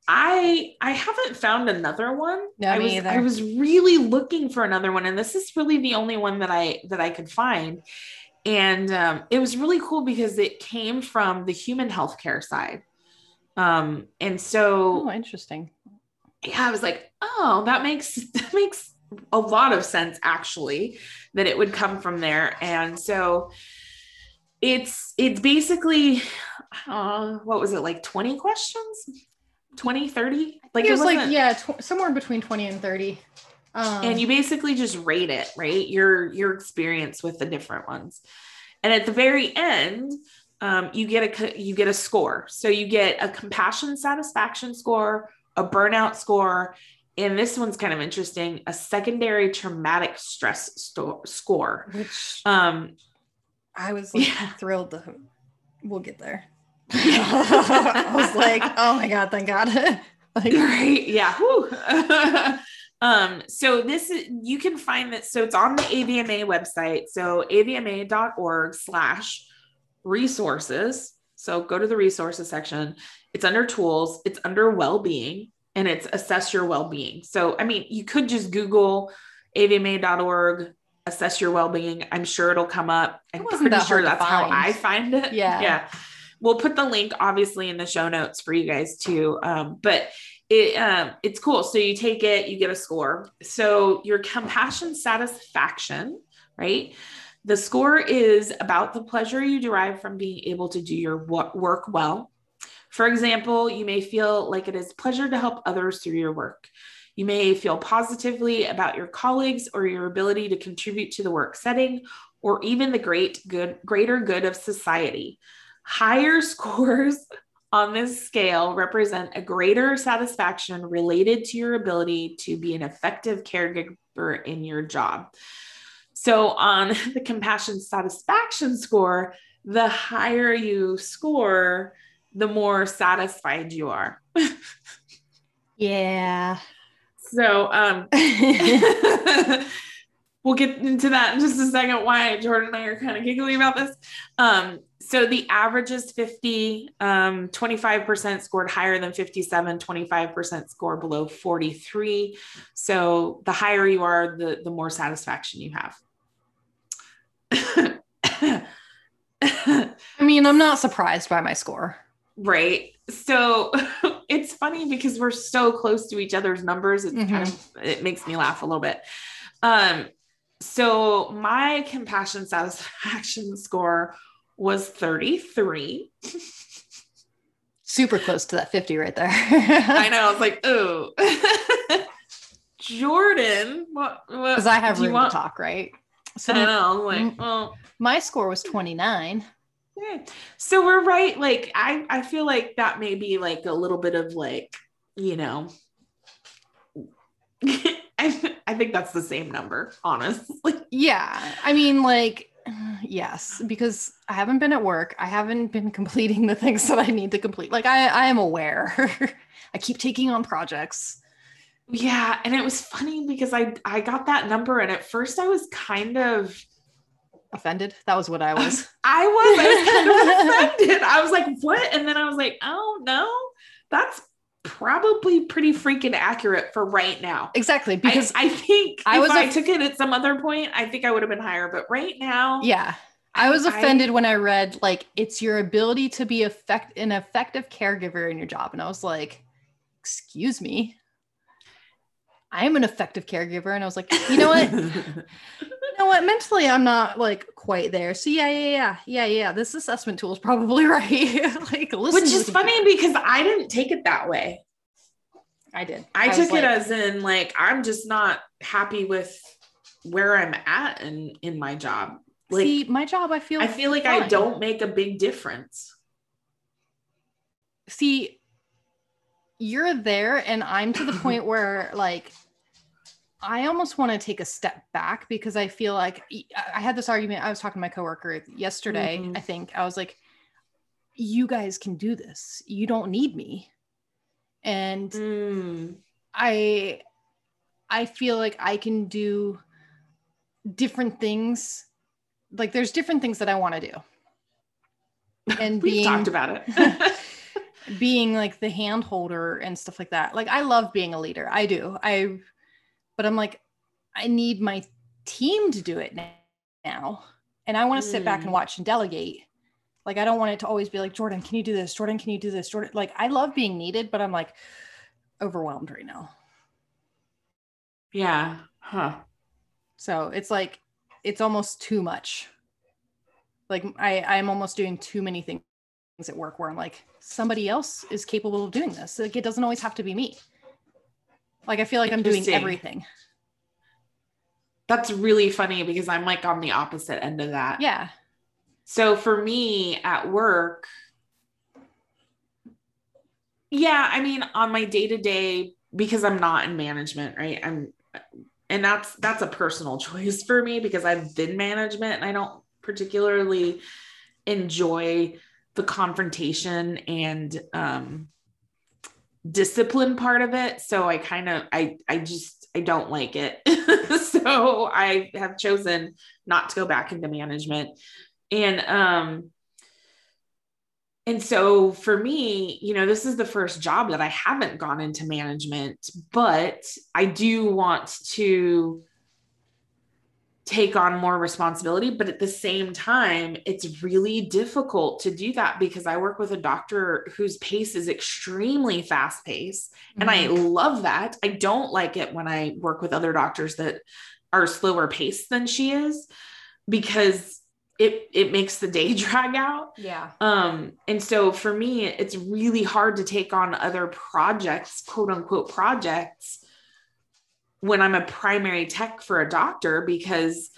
B: I I haven't found another one.
A: No,
B: I
A: me
B: was
A: either.
B: I was really looking for another one, and this is really the only one that I that I could find. And um, it was really cool because it came from the human healthcare side. Um, and so
A: Oh, interesting.
B: yeah, I was like, oh, that makes that makes a lot of sense actually that it would come from there. And so it's it's basically uh, what was it like 20 questions 20 30 like
A: it was like, yeah, tw- somewhere between 20 and 30. Um,
B: and you basically just rate it right your your experience with the different ones and at the very end um, you get a you get a score so you get a compassion satisfaction score a burnout score and this one's kind of interesting a secondary traumatic stress sto- score
A: which
B: um
A: I was like
B: Yeah.
A: thrilled to, we'll get there. I was like, oh my God, thank God. like,
B: right yeah. Um so this is you can find that so it's on the avma website. So avma.org slash resources. So go to the resources section. It's under tools it's under well-being and it's assess your well-being. So i mean you could just google avma.org assess your well-being. I'm sure it'll come up. I'm
A: wasn't
B: pretty sure that's how i find it.
A: Yeah.
B: yeah. We'll put the link obviously in the show notes for you guys too. Um, but it um, it's cool. So you take it you get a score. So your compassion satisfaction right? The score is about the pleasure you derive from being able to do your work well. For example you may feel like it is pleasure to help others through your work. You may feel positively about your colleagues or your ability to contribute to the work setting or even the great good greater good of society. Higher scores on this scale represent a greater satisfaction related to your ability to be an effective caregiver in your job. So, on the compassion satisfaction score, the higher you score, the more satisfied you are.
A: yeah.
B: So, um, we'll get into that in just a second why Jordan and I are kind of giggly about this. Um, so the average is 50, um, 25% scored higher than 57, 25% score below 43. So the higher you are, the, the more satisfaction you have.
A: I mean, I'm not surprised by my score.
B: right. So it's funny because we're so close to each other's numbers. It's kind
A: Mm-hmm.
B: of it makes me laugh a little bit. Um, so my compassion satisfaction score was 33.
A: Super close to that 50 right there.
B: I know. I was like, oh. Jordan, what?
A: Because I have
B: you
A: room
B: want?
A: to talk, right? So
B: I know. I was like, well, oh.
A: my score was 29.
B: yeah. So we're right. Like, I I feel like that may be like a little bit of like, you know, I I think that's the same number, honestly.
A: Yeah. I mean, like, yes, because I haven't been at work. I haven't been completing the things that I need to complete. Like, I, I am aware. I keep taking on projects.
B: Yeah, and it was funny because I I got that number, and at first I was kind of
A: Offended. That was what I was.
B: I was I was kind of offended. I was like, what? And then I was like, oh no, that's probably pretty freaking accurate for right now.
A: exactly. Because,
B: I, I think
A: I
B: if
A: was
B: I took it at some other point, I think I would have been higher. But right now,
A: yeah. I was
B: I-
A: offended when I read like it's your ability to be effect an effective caregiver in your job. And I was like, excuse me. I am an effective caregiver. And I was like, you know what? you know what? Mentally, I'm not like quite there. So yeah, yeah, yeah, yeah, yeah. This assessment tool is probably right. like, listen.
B: Which is funny because I didn't take it that way.
A: I did.
B: I,
A: was
B: took
A: like,
B: it as in like I'm just not happy with where I'm at in in my job. Like
A: see, my job. I feel.
B: I feel like I don't make a big difference.
A: see. You're there, and I'm to the point where like. I almost want to take a step back because I feel like I had this argument. I was talking to my coworker yesterday.
B: Mhm.
A: I think I was like, "You guys can do this. You don't need me." And
B: Mm.
A: I I feel like I can do different things. Like there's different things that I want to do. And being
B: talked about it.
A: being like the hand holder and stuff like that. Like I love being a leader. I do. I but I'm like I need my team to do it now. And I want to sit back and
B: Mm.
A: watch and delegate. Like I don't want it to always be like Jordan, can you do this? Jordan, can you do this? Jordan like I love being needed, but I'm like overwhelmed right now.
B: yeah. Huh.
A: So it's like it's almost too much. Like I I'm almost doing too many things at work where I'm like somebody else is capable of doing this. Like it doesn't always have to be me. Like I feel like I'm doing everything.
B: That's really funny because I'm like on the opposite end of that.
A: Yeah.
B: So for me at work, yeah, I mean, on my day to day, because I'm not in management, right? I'm, and that's that's a personal choice for me because I've been management and I don't particularly enjoy the confrontation and um, discipline part of it. So I kind of, I, I just, I don't like it. so I have chosen not to go back into management and um and so for me you know this is the first job that i haven't gone into management but i do want to take on more responsibility but at the same time it's really difficult to do that because i work with a doctor whose pace is extremely fast paced and i
A: Mhm.
B: love that i don't like it when i work with other doctors that are slower paced than she is because it it makes the day drag out
A: yeah.
B: um and so for me it's really hard to take on other projects quote unquote projects when i'm a primary tech for a doctor because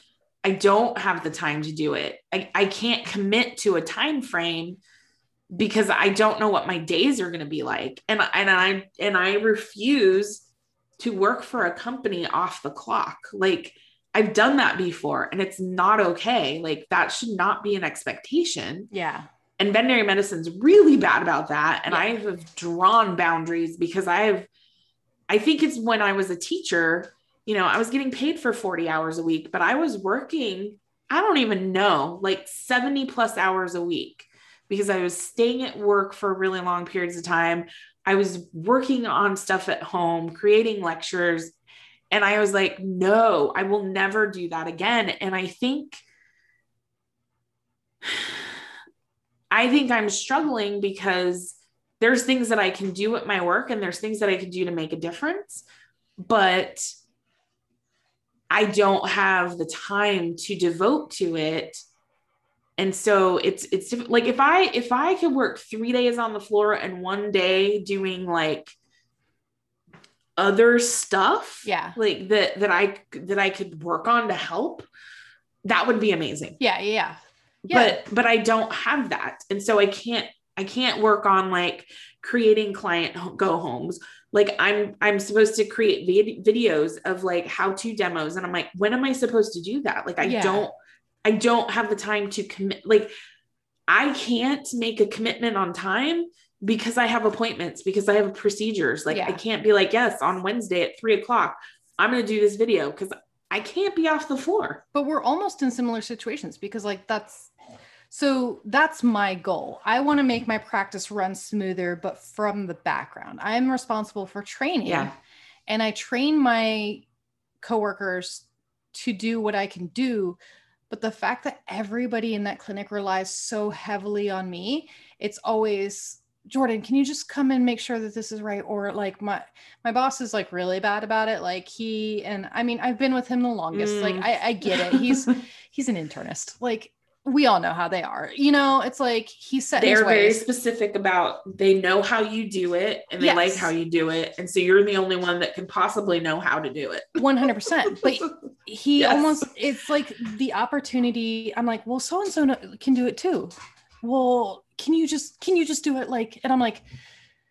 B: i don't have the time to do it i, I can't commit to a time frame because i don't know what my days are going to be like and and i and i refuse to work for a company off the clock like I've done that before and it's not okay. Like that should not be an expectation.
A: Yeah.
B: And veterinary medicine's really bad about that. And
A: Yeah.
B: I have drawn boundaries because I have, I think it's when I was a teacher, you know, I was getting paid for 40 hours a week, but I was working, I don't even know, like 70 plus hours a week because I was staying at work for really long periods of time. I was working on stuff at home, creating lectures, and I was like, no, I will never do that again. And I think, I think I'm struggling because there's things that I can do at my work and there's things that I can do to make a difference, but I don't have the time to devote to it. And so it's it's like if I if I could work 3 days on the floor and one day doing like other stuff
A: Yeah.
B: like that that I that I could work on to help that would be amazing
A: Yeah. Yeah. Yeah.
B: but but I don't have that and so I can't I can't work on like creating client go homes. Like I'm I'm supposed to create vid- videos of like how to demos and I'm like when am I supposed to do that? Like I
A: Yeah.
B: don't I don't have the time to commit like I can't make a commitment on time because I have appointments because I have procedures. Like I can't be like yes on Wednesday at three o'clock I'm gonna do this video because I can't be off the floor.
A: But we're almost in similar situations because like that's so that's my goal. I want to make my practice run smoother but from the background. I'm responsible for training.
B: Yeah.
A: and i train my coworkers to do what i can do but the fact that everybody in that clinic relies so heavily on me it's always jordan can you just come and make sure that this is right? Or like my my boss is like really bad about it. Like he and i mean i've been with him the longest. Like
B: Mm.
A: I, I get it. He's he's an internist. Like we all know how they are. You know it's like he's set
B: they're very specific about they know how you do it and they like how you do it. And so you're the only one that can possibly know how to do it.
A: 100% but he
B: Yes.
A: almost it's like the opportunity i'm like well so and so can do it too. Well can you just can you just do it like and i'm like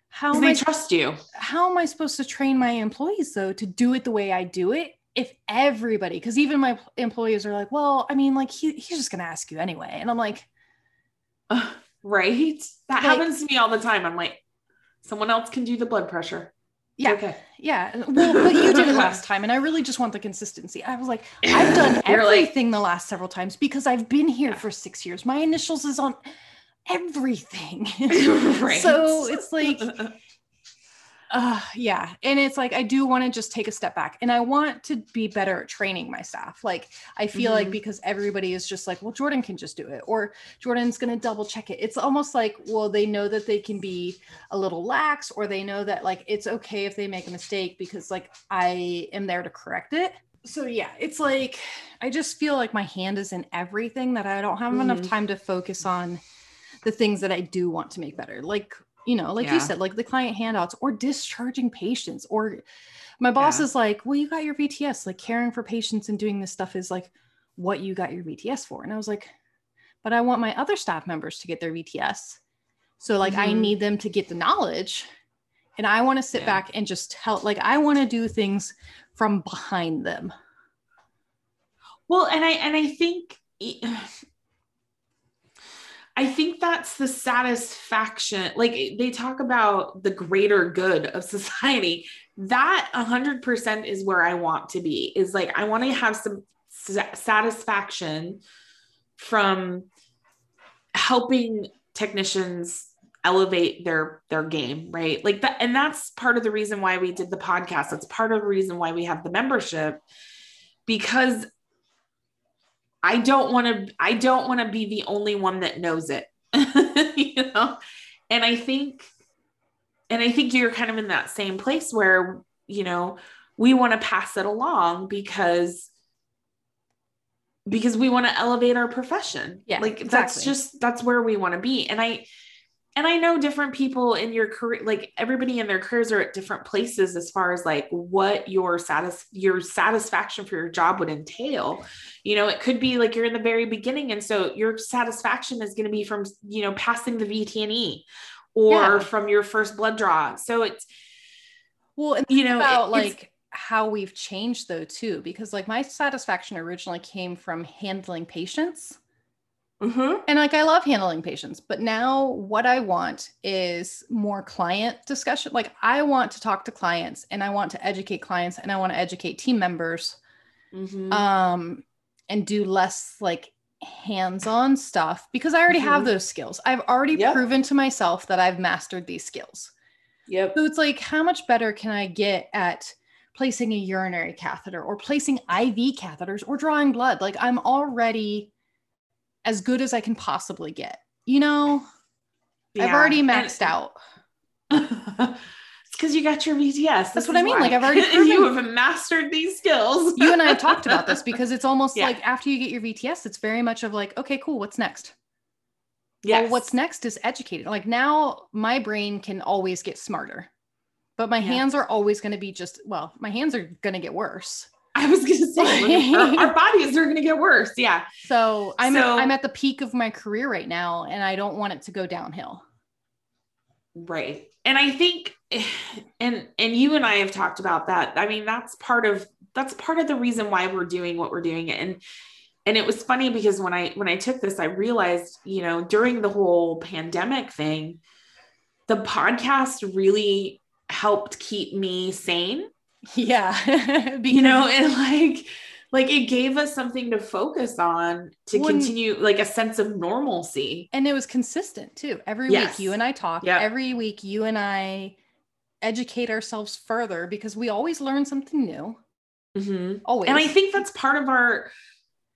A: how am
B: they
A: I,
B: trust you.
A: how am i supposed to train my employees though to do it the way i do it if everybody because even my employees are like well i mean like he, he's just gonna ask you anyway. And i'm like
B: Ugh, right? That
A: Like-
B: happens to me all the time. I'm like someone else can do the blood pressure.
A: Yeah.
B: okay.
A: Yeah. Well but you did it last time and i really just want the consistency. I was like I've done
B: You're like-
A: everything the last several times because I've been here
B: Yeah.
A: for six years. My initials is on everything.
B: right?
A: So it's like, uh, yeah. And it's like, I do want to just take a step back and I want to be better at training my staff. Like, I feel like
B: Mhm.
A: because everybody is just like, well, Jordan can just do it, or Jordan's going to double check it. It's almost like, well, they know that they can be a little lax, or they know that like it's okay if they make a mistake because like I am there to correct it. So, yeah, it's like, I just feel like my hand is in everything that I don't have enough
B: Mhm.
A: time to focus on the things that I do want to make better. Like, you know, like
B: Yeah.
A: you said, like the client handouts or discharging patients. Or my boss
B: Yeah.
A: is like, well, you got your VTS, like caring for patients and doing this stuff is like what you got your VTS for. And I was like, but I want my other staff members to get their VTS. So like I
B: Mhm.
A: need them to get the knowledge. And I want to sit
B: Yeah.
A: back and just tell like I want to do things from behind them.
B: Well, and I and I think I think that's the satisfaction. Like eh, they talk about the greater good of society. That 100% is where I want to be. Is like I want to have some satisfaction from helping technicians elevate their their game right like that and that's part of the reason why we did the podcast that's part of the reason why we have the membership because I don't want to I don't want to be the only one that knows it. you know? And I think and I think you're kind of in that same place where, you know, we want to pass it along because because we want to elevate our profession.
A: Yeah,
B: Like that's just that's where we want to be. And I and I know different people in your career, like everybody in their careers are at different places as far as like what your satis your satisfaction for your job would entail. You know, it could be like you're in the very beginning, and so your satisfaction is going to be from you know passing the VTNE or
A: Yeah.
B: from your first blood draw. So it's
A: Well, and
B: you know
A: about
B: it-
A: like how we've changed though too because like my satisfaction originally came from handling patients
B: Mhm.
A: and like i love handling patients but now what i want is more client discussion like i want to talk to clients and i want to educate clients and i want to educate team members
B: Mhm.
A: um and do less like hands-on stuff because i already have
B: Mhm.
A: those skills i've already
B: Yep.
A: proven to myself that i've mastered these skills
B: yep.
A: so it's like, how much better can I get at placing a urinary catheter or placing IV catheters or drawing blood? Like, I'm already as good as I can possibly get. You know, I've
B: Yeah.
A: already
B: And-
A: maxed out.
B: it's because you got your VTS.
A: That's
B: This
A: what I mean,
B: why.
A: like, I've already
B: you have mastered these skills.
A: you and I have talked about this because it's almost
B: Yeah.
A: like after you get your VTS, it's very much of like, okay, cool, what's next?
B: Yeah.
A: Well, what's next is educated. Like now my brain can always get smarter, but my
B: Yeah.
A: hands are always going to be just, well, my hands are going to get worse.
B: I was gonna say look our, our bodies are gonna get worse. Yeah.
A: So I'm,
B: So-
A: I'm at the peak of my career right now and I don't want it to go downhill.
B: Right. And I think and and you and I have talked about that. I mean, that's part of that's part of the reason why we're doing what we're doing. And and it was funny because when I when I took this, I realized, you know, during the whole pandemic thing, the podcast really helped keep me sane.
A: Yeah.
B: You know, and like like it gave us something to focus on to continue like a sense of normalcy.
A: and it was consistent too. Every
B: Yes.
A: week you and I talk.
B: Yep.
A: Every week you and I educate ourselves further because we always learn something new.
B: Mhm.
A: Always.
B: and i think that's part of our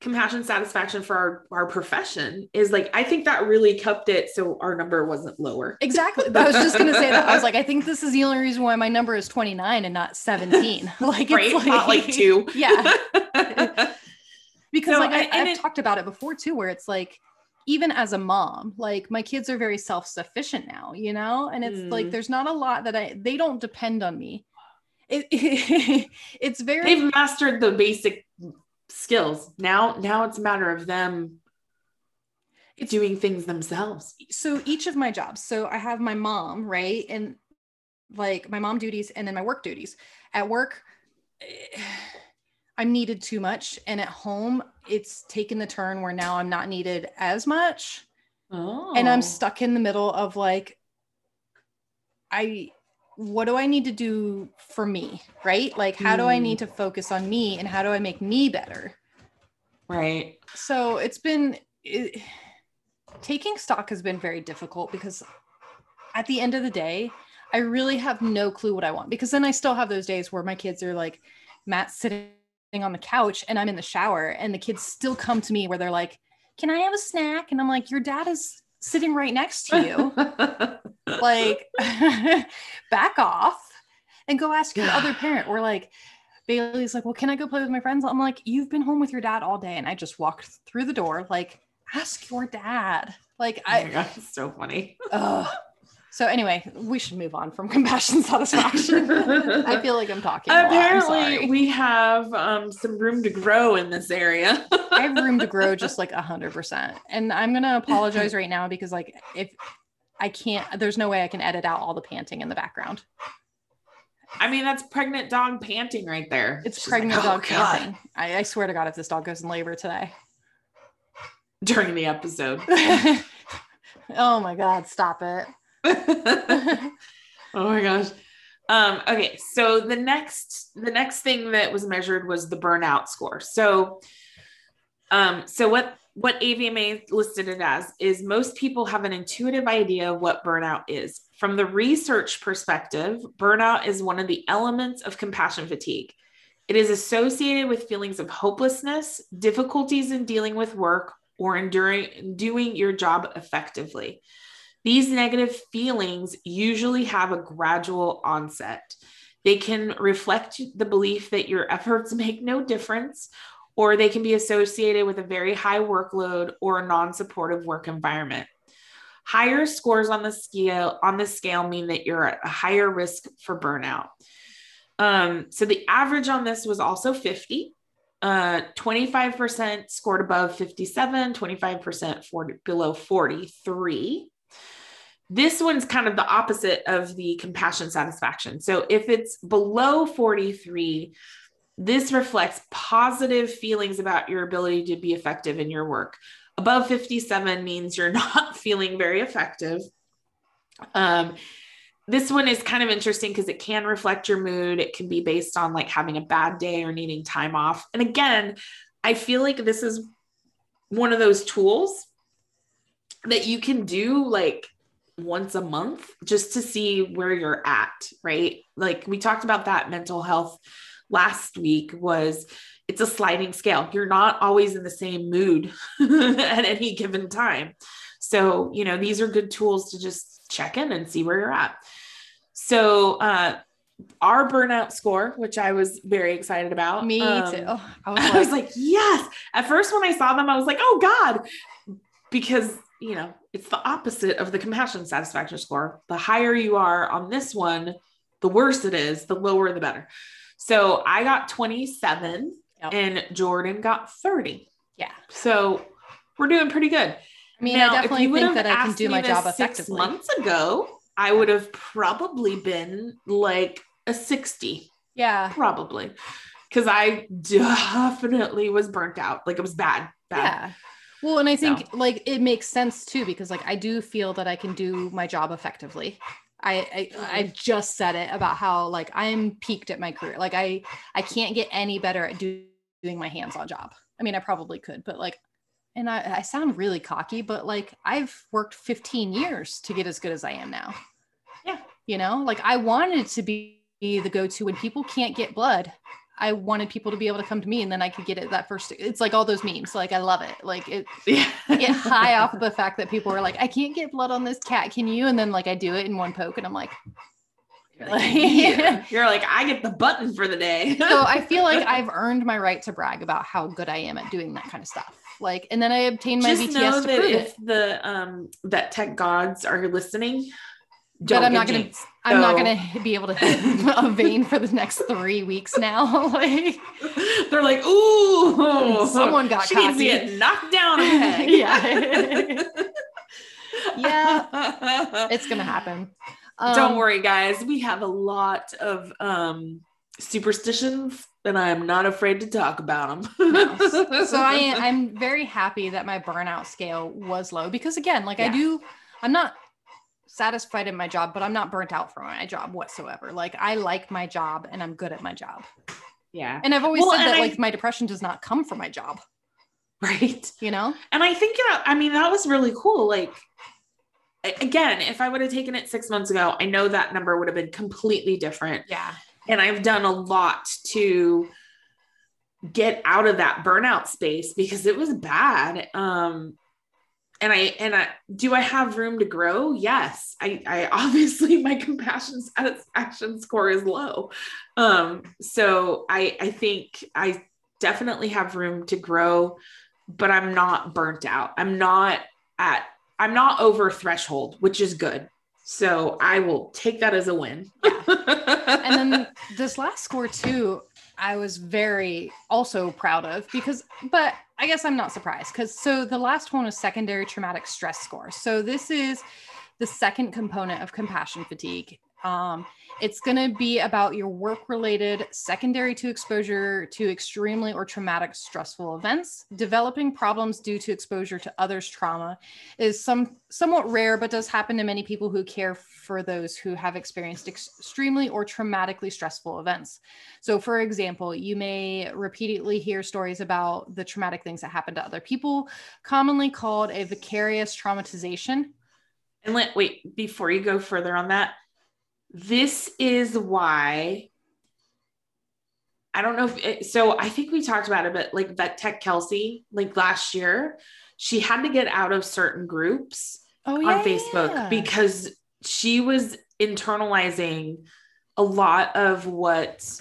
B: compassion satisfaction for our, our profession is like i think that really kept it so our number wasn't lower
A: Exactly. I was just gonna say that. I was like, I think this is the only reason why my number is 29 and not 17. Like
B: right
A: it's like,
B: not like two
A: Yeah. Because
B: So,
A: like I,
B: and- and
A: I've
B: it-
A: talked about it before too, where it's like even as a mom, like my kids are very self-sufficient now, you know? And it's like
B: Mm.
A: there's not a lot that I they don't depend on me. It, it's very
B: they've mastered the basic skills. Now now it's a matter of them doing things themselves.
A: So each of my jobs so i have my mom right and like my mom duties and then my work duties. At work eh, i'm needed too much and at home it's taken the turn where now i'm not needed as much.
B: Oh
A: and i'm stuck in the middle of like i what do i need to do for me right? Like how do i need mm. to focus on me and how do i make me better?
B: Right.
A: So it's been it, taking stock has been very difficult because at the end of the day i really have no clue what i want because then i still have those days where my kids are like matt's sitting on the couch and i'm in the shower and the kids still come to me where they're like can i have a snack? And i'm like your dad is sitting right next to you. Like back off and go ask your other parent or like bailey's like well can i go play with my friends? I'm like you've been home with your dad all day. And i just walked through the door like ask your dad. Like
B: oh my
A: i
B: god it's so funny.
A: Ugh. so anyway we should move on from compassion satisfaction. I feel like i'm talking a lot. I'm
B: apparently we have um, some room to grow in this area.
A: I have room to grow just like a hundred percent. And i'm gonna apologize right now because like if i can't there's no way i can edit out all the panting in the background
B: I mean, that's pregnant dog panting right there.
A: It's
B: She's
A: pregnant
B: like, "Oh,
A: dog
B: God,"
A: panting. I, I swear to God, if this dog goes in labor today.
B: during the episode.
A: oh my God, stop it.
B: oh my gosh. Um, okay, so the next the next thing that was measured was the burnout score. So um, so what what AVMA listed it as is most people have an intuitive idea of what burnout is. From the research perspective, burnout is one of the elements of compassion fatigue. It is associated with feelings of hopelessness, difficulties in dealing with work, or enduring doing your job effectively. These negative feelings usually have a gradual onset. They can reflect the belief that your efforts make no difference, or they can be associated with a very high workload or a non-supportive work environment. Higher scores on the scale on the scale mean that you're at a higher risk for burnout. Um, so the average on this was also 50. Uh, 25% scored above 57, 25% 40, below 43 this one's kind of the opposite of the compassion satisfaction. So if it's below 43, this reflects positive feelings about your ability to be effective in your work. Above 57 means you're not feeling very effective. Um, this one is kind of interesting because it can reflect your mood. It can be based on like having a bad day or needing time off. And again, I feel like this is one of those tools that you can do like once a month just to see where you're at, right? Like we talked about that mental health last week was it's a sliding scale. You're not always in the same mood at any given time. So, you know, these are good tools to just check in and see where you're at. So uh our burnout score, which I was very excited about.
A: Me
B: um,
A: too. I was
B: I was
A: like,
B: like, yes. At first, when I saw them, I was like, oh God, because you know, it's the opposite of the compassion satisfaction score. The higher you are on this one, the worse it is, the lower the better. So I got 27
A: Yep.
B: and Jordan got 30.
A: yeah.
B: So we're doing pretty good.
A: I mean,
B: Now,
A: I
B: if
A: definitely
B: you
A: think that I can do my job
B: six. Months ago, I would have probably been like a 60
A: Yeah.
B: probably because I definitely was burnt out. Like it was bad, bad.
A: Yeah. Well, and I think like it makes sense too because like I do feel that I can do my job effectively. I, I. I've just said it about how like I'm peaked at my career. Like I I can't get any better at do, doing my hands-on job. I mean, I probably could, but like and I, I sound really cocky, but like I've worked 15 years to get as good as I am now.
B: Yeah.
A: You know, like I wanted to be the go-to when people can't get blood. I wanted people to be able to come to me and then I could get it that first. It's like all those memes. Like I love it. Like it
B: Yeah.
A: I get high off the fact that people are like, I can't get blood on this cat. Can you? And then like I do it in one poke and I'm like,
B: You're like, "Yeah." You're like, I get the button for the day.
A: so I feel like I've earned my right to brag about how good I am at doing that kind of stuff. Like, and then I obtained my
B: just
A: VTS
B: know
A: to
B: that if
A: it.
B: the um that tech gods are listening,
A: But
B: don't
A: I'm not gonna,
B: jinxed.
A: I'm not gonna be able to hit a vein for the next three weeks now. like,
B: They're like, ooh,
A: Someone got
B: she needs to get knocked down.
A: Yeah. yeah, it's gonna happen.
B: Don't
A: Um,
B: worry, guys. We have a lot of um superstitions, and I'm not afraid to talk about them.
A: No. so I am, I'm very happy that my burnout scale was low because again, like I do, I'm not satisfied in my job, but I'm not burnt out from my job whatsoever. Like I like my job and I'm good at my job.
B: yeah,
A: And I've always
B: Well,
A: said that
B: I-
A: like my depression does not come from my job,
B: right.
A: you know?
B: And I think that I mean that was really cool. Like again, if I would have taken it six months ago, I know that number would have been completely different.
A: Yeah.
B: And I've done a lot to get out of that burnout space because it was bad. Um and I and I do I have room to grow? Yes. I I obviously my compassion satisfaction score is low. Um so I I think I definitely have room to grow, but I'm not burnt out. I'm not at I'm not over threshold, which is good. So I will take that as a win.
A: And then this last score too, I was very also proud of because, but I guess I'm not surprised because so the last one was secondary traumatic stress score. So this is the second component of compassion fatigue. Um, it's going to be about your work related secondary to exposure to extremely or traumatic stressful events. Developing problems due to exposure to others' trauma is some somewhat rare, but does happen to many people who care for those who have experienced ex- extremely or traumatically stressful events. So, for example, you may repeatedly hear stories about the traumatic things that happen to other people, commonly called a vicarious traumatization.
B: And let wait before you go further on that. This is why I don't know if it, so. I think we talked about it, but like Vet Tech Kelsey, like last year, she had to get out of certain groups
A: Oh,
B: on Facebook because she was internalizing a lot of what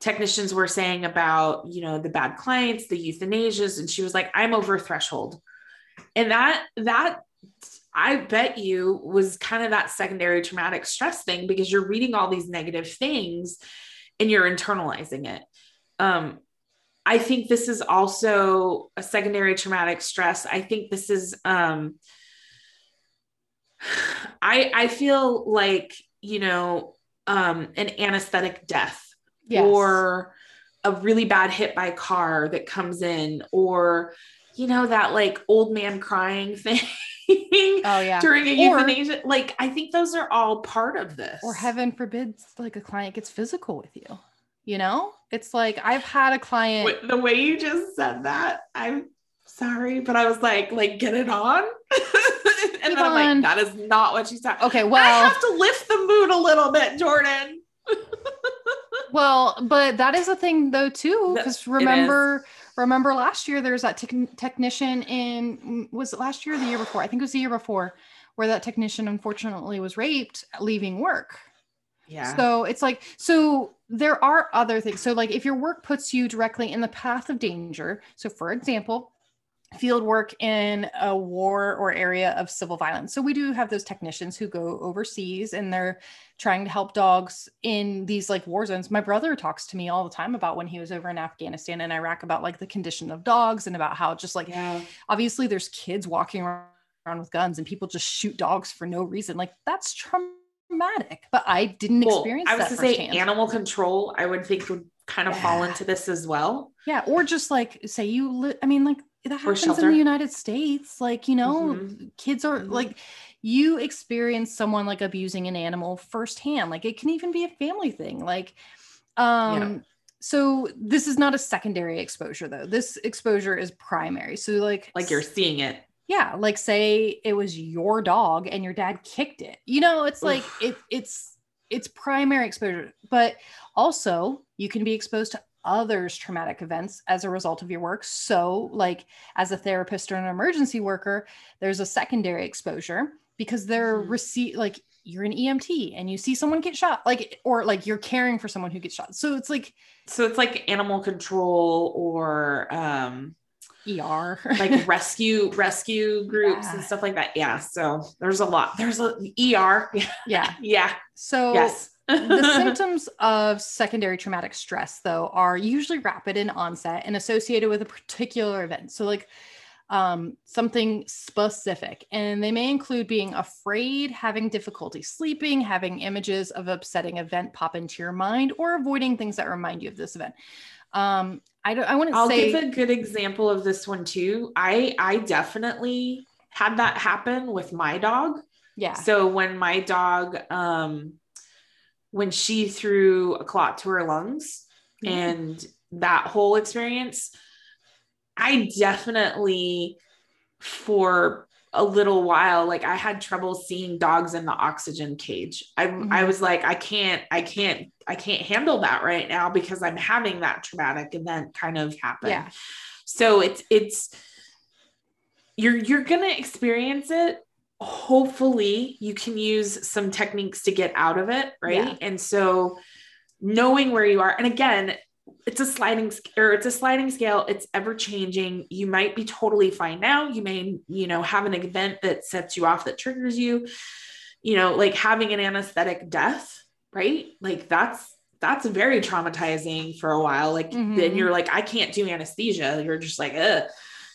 B: technicians were saying about, you know, the bad clients, the euthanasias. And she was like, I'm over threshold. And that, that, I bet you was kind of that secondary traumatic stress thing because you're reading all these negative things and you're internalizing it. Um, I think this is also a secondary traumatic stress. I think this is, um, I I feel like you know um, an anesthetic death
A: Yes.
B: or a really bad hit by car that comes in or you know that like old man crying thing
A: oh yeah,
B: during a
A: Or-
B: euthanasia like I think those are all part of this
A: or heaven forbid, like a client gets physical with you. You know, it's like I've had a client.
B: Wait, the way you just said that I'm sorry but I was like like get it on and then I'm like that is not what she's talking
A: Okay, well, I
B: have to lift the mood a little bit, Jordan.
A: Well, but that is a thing though too, because remember, remember last year there's that tech- technician in was it last year or the year before? I think it was the year before, where that technician unfortunately was raped leaving work.
B: Yeah.
A: So it's like, so there are other things. So, like, if your work puts you directly in the path of danger, so for example, field work in a war or area of civil violence. So we do have those technicians who go overseas and they're trying to help dogs in these like war zones. My brother talks to me all the time about when he was over in Afghanistan and Iraq about like the condition of dogs and about how just like
B: yeah.
A: obviously there's kids walking around with guns and people just shoot dogs for no reason. Like that's traumatic. But I didn't
B: Well,
A: experience
B: I was to say animal control, I would think would kind of fall into this as well.
A: Yeah, or just like say you li- I mean like that happens in the United States. Like, you know,
B: Mhm.
A: kids are
B: Mhm.
A: like you experience someone like abusing an animal firsthand. Like it can even be a family thing. Like um so this is not a secondary exposure though. This exposure is primary. So like
B: Like you're seeing it.
A: yeah, like say it was your dog and your dad kicked it. You know, it's like it it's it's primary exposure, but also you can be exposed to others traumatic events as a result of your work. So, like as a therapist or an emergency worker, there's a secondary exposure because they're
B: Mhm.
A: receive like you're an EMT and you see someone get shot, like or like you're caring for someone who gets shot. So it's like
B: So it's like animal control or um
A: ER.
B: like rescue rescue groups
A: Yeah.
B: and stuff like that. Yeah. So there's a lot. There's a ER. Yeah.
A: yeah.
B: Yeah.
A: So
B: yes.
A: The symptoms of secondary traumatic stress though are usually rapid in onset and associated with a particular event so like um, something specific and they may include being afraid having difficulty sleeping having images of upsetting event pop into your mind or avoiding things that remind you of this event um, i don't i wouldn't
B: I'll
A: say
B: give a good example of this one too. I I definitely had that happen with my dog.
A: yeah
B: So when my dog, um, when she threw a clot to her lungs
A: Mhm.
B: and that whole experience, I definitely, for a little while, like I had trouble seeing dogs in the oxygen cage. I, I
A: Mhm.
B: was like, I can't, I can't, I can't handle that right now because I'm having that traumatic event kind of happen.
A: yeah
B: So it's it's you're you're gonna experience it. Hopefully, you can use some techniques to get out of it, right?
A: Yeah.
B: And so knowing where you are, and again, it's a sliding or it's a sliding scale. It's ever changing. You might be totally fine now. You may, you know, have an event that sets you off that triggers you. You know, like having an anesthetic death, right? Like that's that's very traumatizing for a while. Like then
A: Mhm.
B: you're like, I can't do anesthesia. You're just like, ugh.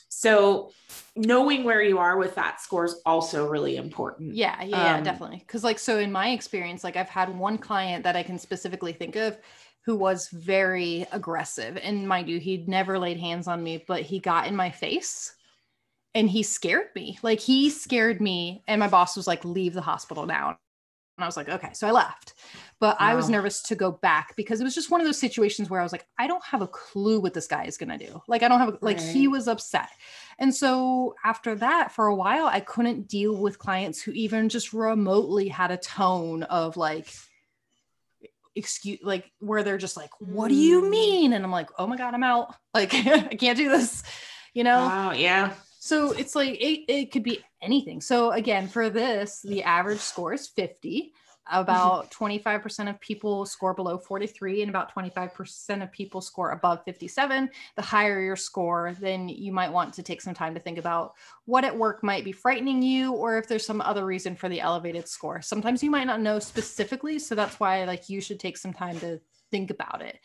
B: So knowing where you are with that score is also really important.
A: Yeah, yeah, yeah,
B: Um,
A: definitely. Because like so in my experience, like I've had one client that I can specifically think of who was very aggressive. And mind you, he'd never laid hands on me, but he got in my face and he scared me. Like he scared me. And my boss was like, leave the hospital now. And I was like, okay. So I left. But I was nervous to go back because it was just one of those situations where I was like, I don't have a clue what this guy is gonna do. Like I don't have a, like he was upset. And so after that, for a while, I couldn't deal with clients who even just remotely had a tone of like, excuse, like where they're just like, what do you
B: Mm.
A: mean? And I'm like, oh my God, I'm out. Like, I can't do this, you know?
B: Wow. Yeah.
A: So it's like, it, it could be anything. So again, for this, the average score is 50. About 25% of people score below 43, and about 25% of people score above 57. The higher your score, then you might want to take some time to think about what at work might be frightening you, or if there's some other reason for the elevated score. Sometimes you might not know specifically, so that's why like you should take some time to think about it.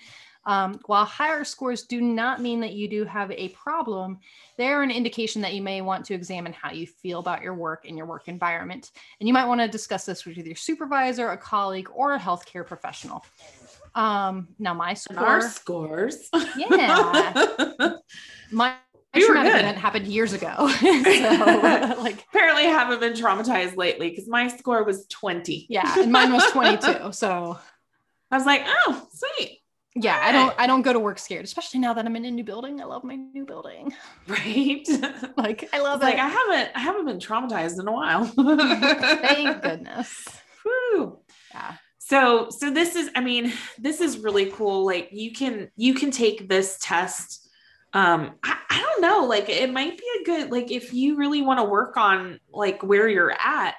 A: Um, while higher scores do not mean that you do have a problem, they're an indication that you may want to examine how you feel about your work and your work environment. And you might want to discuss this with your supervisor, a colleague, or a healthcare professional. Um, now, my
B: And our scores.
A: yeah, my
B: We
A: traumatic event happened years ago. so, like,
B: Apparently, I haven't been traumatized lately because my score was 20.
A: yeah, and mine was 22. So,
B: I was like, oh, sweet.
A: Yeah, I don't, I don't go to work scared, especially now that I'm in a new building. I love my new building.
B: Right.
A: Like, I love
B: like
A: it.
B: I haven't I haven't been traumatized in a while.
A: Thank goodness.
B: Whew.
A: Yeah.
B: So so this is I mean this is really cool. Like you can you can take this test. Um I, I don't know like it might be a good like if you really want to work on like where you're at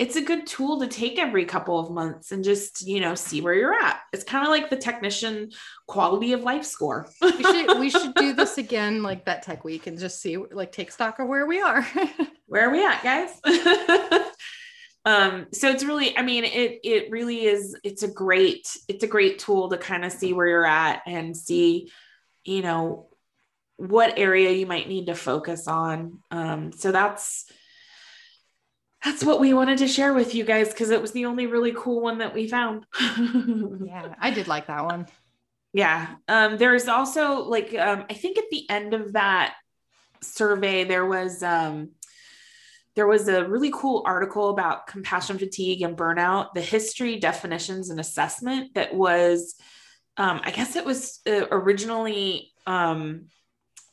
B: it's a good tool to take every couple of months and just you know see where you're at. It's kind of like the technician quality of life score.
A: We should we should do this again like that tech week and just see like take stock of where we are.
B: Where are we at guys? Um so it's really i mean it it really is it's a great it's a great tool to kind of see where you're at and see you know what area you might need to focus on. Um so that's that's what we wanted to share with you guys because it was the only really cool one that we found.
A: Yeah i did like that one.
B: Yeah um there's also like um i think at the end of that survey there was um there was a really cool article about compassion fatigue and burnout, the history, definitions, and assessment that was, um, I guess it was uh, originally um,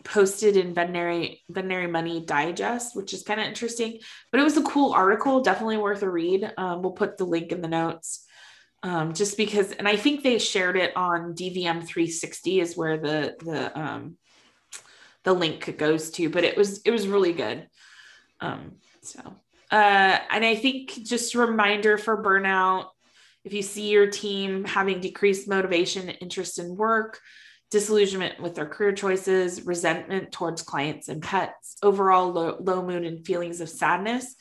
B: posted in veterinary veterinary money digest which is kind of interesting but it was a cool article definitely worth a read. Um, we'll put the link in the notes. Um, just because and i think they shared it on dvm 360 is where the the um, the link goes to but it was it was really good. Um, so, uh, and I think just a reminder for burnout if you see your team having decreased motivation, interest in work, disillusionment with their career choices, resentment towards clients and pets, overall low, low mood and feelings of sadness,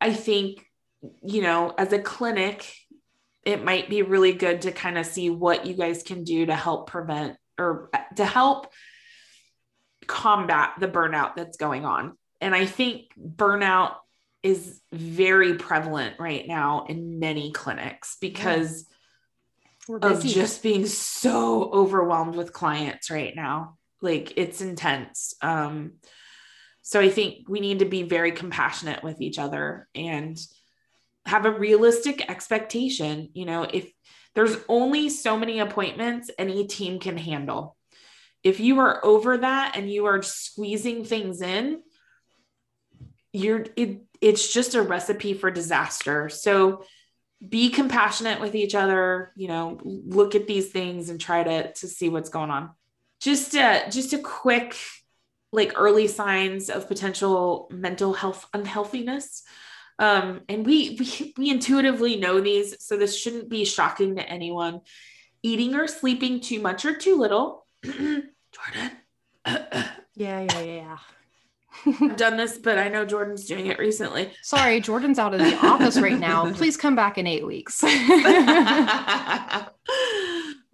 B: I think, you know, as a clinic, it might be really good to kind of see what you guys can do to help prevent or to help combat the burnout that's going on. And I think burnout is very prevalent right now in many clinics because of just being so overwhelmed with clients right now. Like it's intense. Um, so I think we need to be very compassionate with each other and have a realistic expectation. You know, if there's only so many appointments any team can handle, if you are over that and you are squeezing things in, you're it, it's just a recipe for disaster so be compassionate with each other you know look at these things and try to to see what's going on. Just a just a quick like early signs of potential mental health unhealthiness. Um and we we, we intuitively know these so this shouldn't be shocking to anyone. Eating or sleeping too much or too little. Jordan.
A: Yeah yeah yeah
B: I've done this, but I know Jordan's doing it recently.
A: Sorry, Jordan's out of the office right now. Please come back in eight weeks.
B: uh,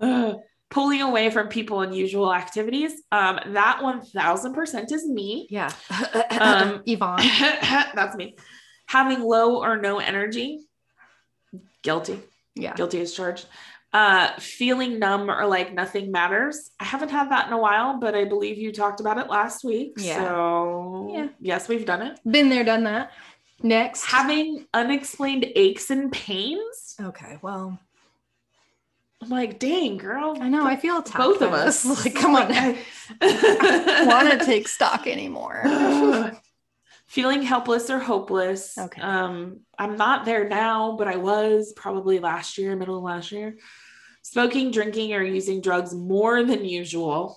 B: pulling away from people and usual activities. Um, that 1000% is me.
A: Yeah. um, Yvonne.
B: that's me. Having low or no energy. Guilty.
A: Yeah.
B: Guilty as charged uh feeling numb or like nothing matters i haven't had that in a while but i believe you talked about it last week yeah. so yeah yes we've done it
A: been there done that next
B: having unexplained aches and pains
A: okay well
B: I'm like, dang, girl.
A: I know. I feel
B: both of us.
A: Like, come on. I don't want to take stock anymore.
B: feeling helpless or hopeless.
A: Okay.
B: Um, I'm not there now, but I was probably last year, middle of last year. Smoking, drinking, or using drugs more than usual.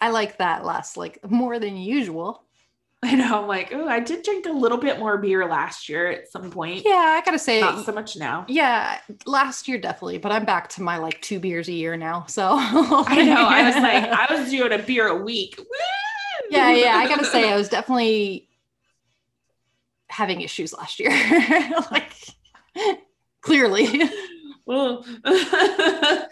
A: I like that last, like more than usual.
B: I know. I'm like, oh, I did drink a little bit more beer last year at some point.
A: Yeah, I gotta say,
B: not so much now.
A: Yeah, last year definitely, but I'm back to my like two beers a year now. So
B: I know. I was like, I was doing a beer a week.
A: Yeah, yeah. I gotta say, I was definitely having issues last year. like clearly.
B: Well,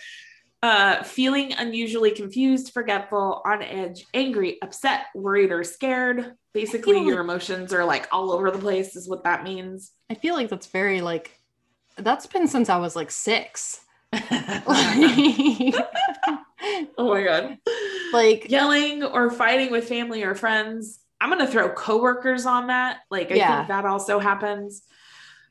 B: uh, feeling unusually confused, forgetful, on edge, angry, upset, worried, or scared. Basically, your like, emotions are like all over the place, is what that means.
A: I feel like that's very like that's been since I was like six.
B: oh my god.
A: Like
B: yelling or fighting with family or friends, I'm gonna throw coworkers on that. Like I yeah. think that also happens.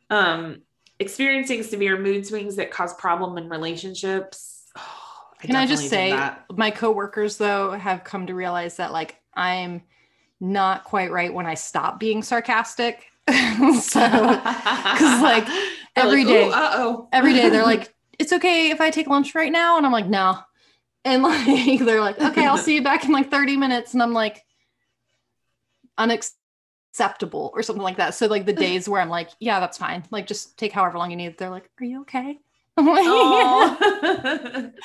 B: Um, experiencing severe mood swings that cause problem in relationships.
A: Oh, I Can I just say my coworkers though have come to realize that like I'm not quite right when I stop being sarcastic. so because like every like, day,
B: uh-oh.
A: every day they're like, it's okay if I take lunch right now. And I'm like, no. And like they're like, okay, I'll see you back in like 30 minutes. And I'm like, unacceptable or something like that. So like the days where I'm like, yeah, that's fine. Like just take however long you need. They're like, are you okay? I'm like.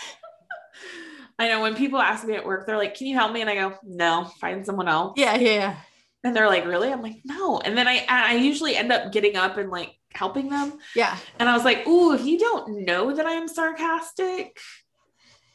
B: I know when people ask me at work, they're like, "Can you help me?" And I go, "No, find someone else."
A: yeah, yeah, yeah.
B: And they're like, "Really?" I'm like, "No." And then I I usually end up getting up and like helping them.
A: Yeah.
B: And I was like, "Ooh, if you don't know that I am sarcastic,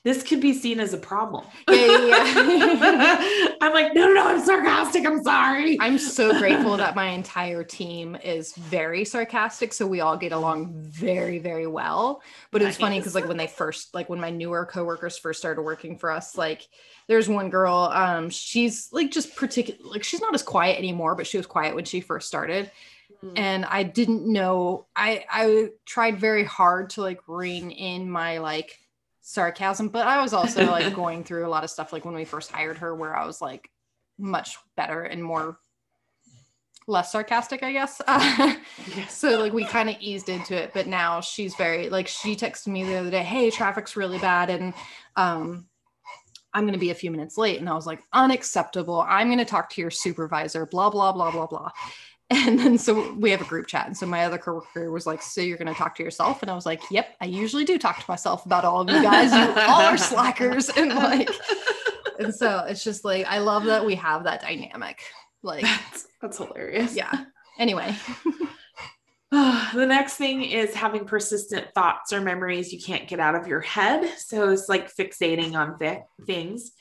B: this could be seen as a problem."
A: Yeah, yeah,
B: I'm like, "No, no, no, I'm sarcastic. I'm sorry."
A: I'm so grateful that my entire team is very sarcastic. So we all get along very, very well. But it was funny because like when they first, like when my newer coworkers first started working for us, like there's one girl, um, she's like just particular like she's not as quiet anymore, but she was quiet when she first started. And I didn't know I I tried very hard to like rein in my like sarcasm, but I was also like going through a lot of stuff like when we first hired her where I was like much better and more less sarcastic, I guess. Uh,
B: Yes.
A: so like we kind of eased into it, but now she's very like she texted me the other day, "Hey, traffic's really bad and um I'm going to be a few minutes late." And I was like, "Unacceptable. I'm going to talk to your supervisor, blah blah blah blah blah." And then so we have a group chat. And so my other coworker was like, So you're going to talk to yourself? And I was like, Yep, I usually do talk to myself about all of you guys. You all are slackers. And like, and so it's just like, I love that we have that dynamic. Like,
B: That's, that's hilarious.
A: yeah. Anyway,
B: the next thing is having persistent thoughts or memories you can't get out of your head. So it's like fixating on thi- things.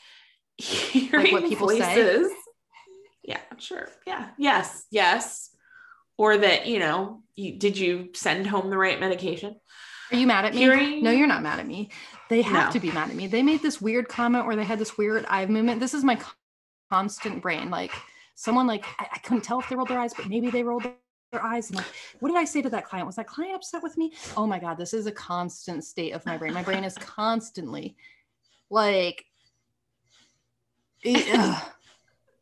B: Hearing
A: what people say?
B: Yeah, sure. Yeah. Yes. Yes. Or that, you know, you did you send home the right medication?
A: are you mad at me?
B: Hearing
A: No, you're not mad at me. They have
B: No.
A: to be mad at me. They made this weird comment where they had this weird eye movement. This is my constant brain. Like someone like I, I couldn't tell if they rolled their eyes, but maybe they rolled their eyes. And like, what did I say to that client? Was that client upset with me? Oh my God, this is a constant state of my brain. My brain is constantly like it-.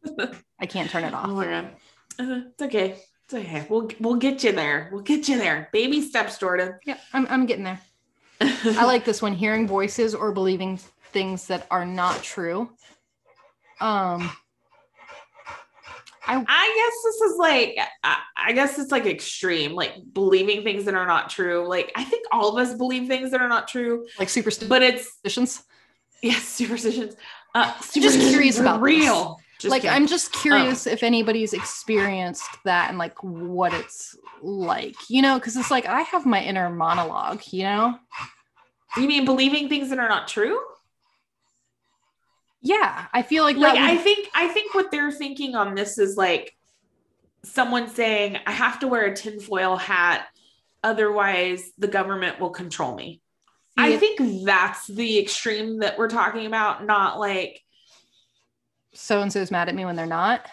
A: I can't turn it
B: Oh
A: off.
B: my god. Uh, it's okay. It's okay. We'll we'll get you there. We'll get you there. Baby steps, Jordan.
A: Yeah, I'm, I'm getting there. I like this one hearing voices or believing things that are not true. Um, I
B: I guess this is like, I, I guess it's like extreme, like believing things that are not true. Like, I think all of us believe things that are not true,
A: like superstitions.
B: but it's, yes, superstitions. Uh,
A: just curious
B: superstitions are
A: about this.
B: Just
A: like
B: kidding.
A: I'm just oh. curious if anybody's experienced that and like what it's like, you know, because it's like I have my inner monologue, you know.
B: you mean believing things that are not true?
A: Yeah, I feel like,
B: Like,
A: that
B: I think, I think what they're thinking on this is like someone saying, I have to wear a tinfoil hat, otherwise the government will control me. I think that's the extreme that we're talking about, not like
A: so and so's mad at me when they're not.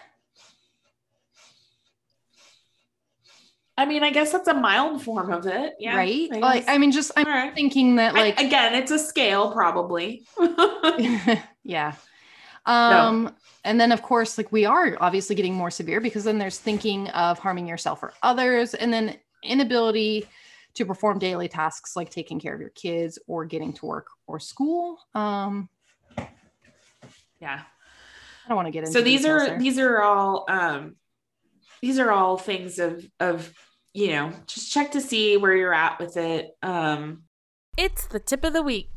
B: I mean, I guess that's a mild form of it. Yeah.
A: right?
B: I
A: Like. I mean, just I'm
B: right.
A: thinking that
B: I-
A: like
B: again, it's a scale, probably.
A: yeah. Um, and then of course, like we are obviously getting more severe because then there's thinking of harming yourself or others, and then inability to perform daily tasks like taking care of your kids or getting to work or school. Um,
B: yeah.
A: I don't want to get into
B: So these are
A: there.
B: these are all um these are all things of of you know, just check to see where you're at with it. Um
C: It's the tip of the week.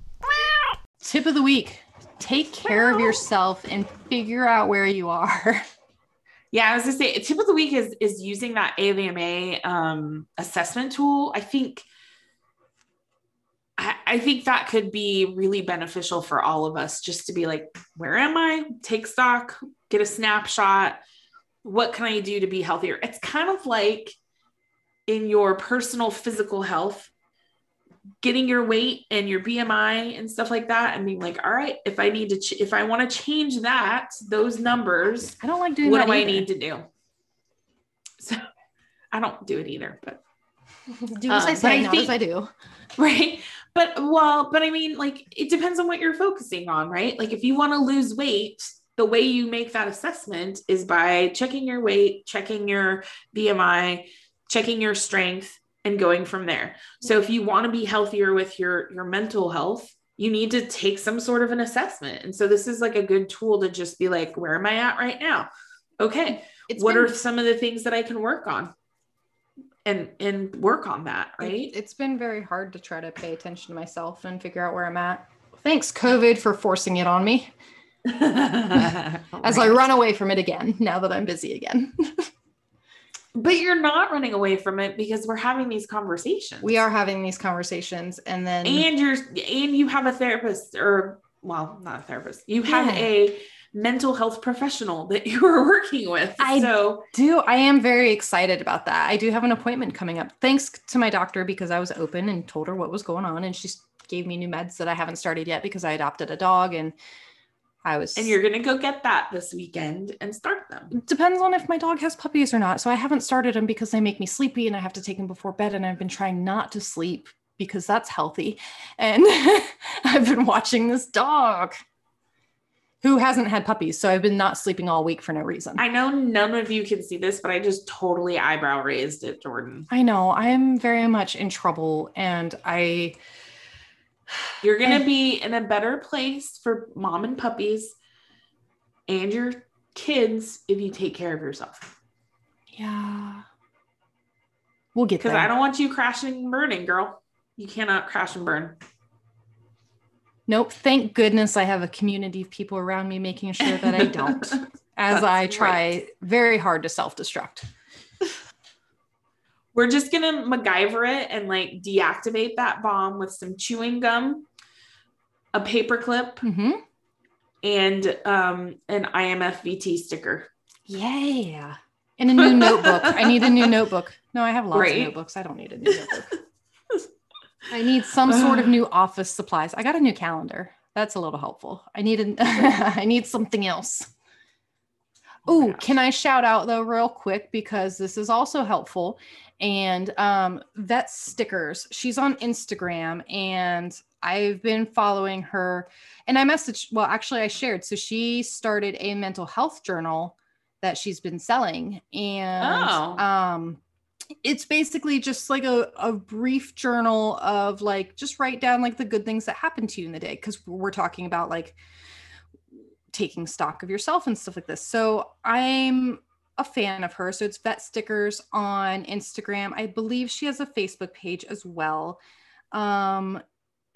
A: tip of the week. Take care of yourself and figure out where you are.
B: yeah, I was gonna say tip of the week is is using that AVMA um assessment tool. I think I, I think that could be really beneficial for all of us just to be like, where am I? Take stock, get a snapshot. What can I do to be healthier? It's kind of like in your personal physical health, getting your weight and your BMI and stuff like that, and being like, all right, if I need to, ch- if I want to change that, those numbers,
A: I don't like doing
B: what do I need to do? So I don't do it either, but
A: do as
B: Um,
A: I say,
B: I
A: not
B: think-
A: as I do.
B: right but well but i mean like it depends on what you're focusing on right? Like if you want to lose weight the way you make that assessment is by checking your weight checking your bmi checking your strength and going from there. So if you want to be healthier with your your mental health you need to take some sort of an assessment. And so this is like a good tool to just be like where am i at right now? Okay
A: It's
B: what
A: been-
B: are some of the things that I can work on? And and work on that, right?
A: It, has been very hard to try to pay attention to myself and figure out where I'm at. Thanks, COVID, for forcing it on me as I run away from it again now that I'm busy again.
B: But you're not running away from it because we're having these conversations.
A: we are having these conversations, and then
B: and you're and you have a therapist or well, not a therapist. You have
A: Yeah.
B: a mental health professional that you are working with.
A: I-
B: so
A: do I am very excited about that. I do have an appointment coming up. Thanks to my doctor because I was open and told her what was going on, and she gave me new meds that I haven't started yet because I adopted a dog and I was.
B: and you're gonna go get that this weekend and start them.
A: depends on if my dog has puppies or not. So I haven't started them because they make me sleepy and I have to take them before bed. And I've been trying not to sleep because that's healthy. And I've been watching this dog who hasn't had puppies. So I've been not sleeping all week for no reason. I,
B: know none of you can see this, but I just totally eyebrow raised at Jordan.
A: I know I am very much in trouble and I,
B: You're gonna be in a better place for mom and puppies and your kids if you take care of yourself.
A: yeah, we'll get
B: Because. I don't want you crashing and burning, girl. You cannot crash and burn.
A: Nope. Thank goodness I have a community of people around me making sure that I don't. As I try
B: right.
A: very hard to self destruct.
B: We're just gonna MacGyver it and like deactivate that bomb with some chewing gum, a paper clip,
A: hmm
B: and um, an IMFVT sticker.
A: Yeah. And a new notebook. I need a new notebook. No, I have lots
B: Right.
A: of notebooks. I don't need a new notebook. I need some sort of new office supplies. I got a new calendar. That's a little helpful. I need an I need something else.
B: Oh my
A: Oh, can I shout out though real quick because this is also helpful. And um vet stickers. She's on Instagram and I've been following her and I messaged well actually I shared so she started a mental health journal that she's been selling and
B: Oh.
A: um it's basically just like a, a brief journal of like just write down like the good things that happened to you in the day because we're talking about like taking stock of yourself and stuff like this. So i'm a fan of her. So it's vet stickers on instagram. I believe she has a facebook page as well. Um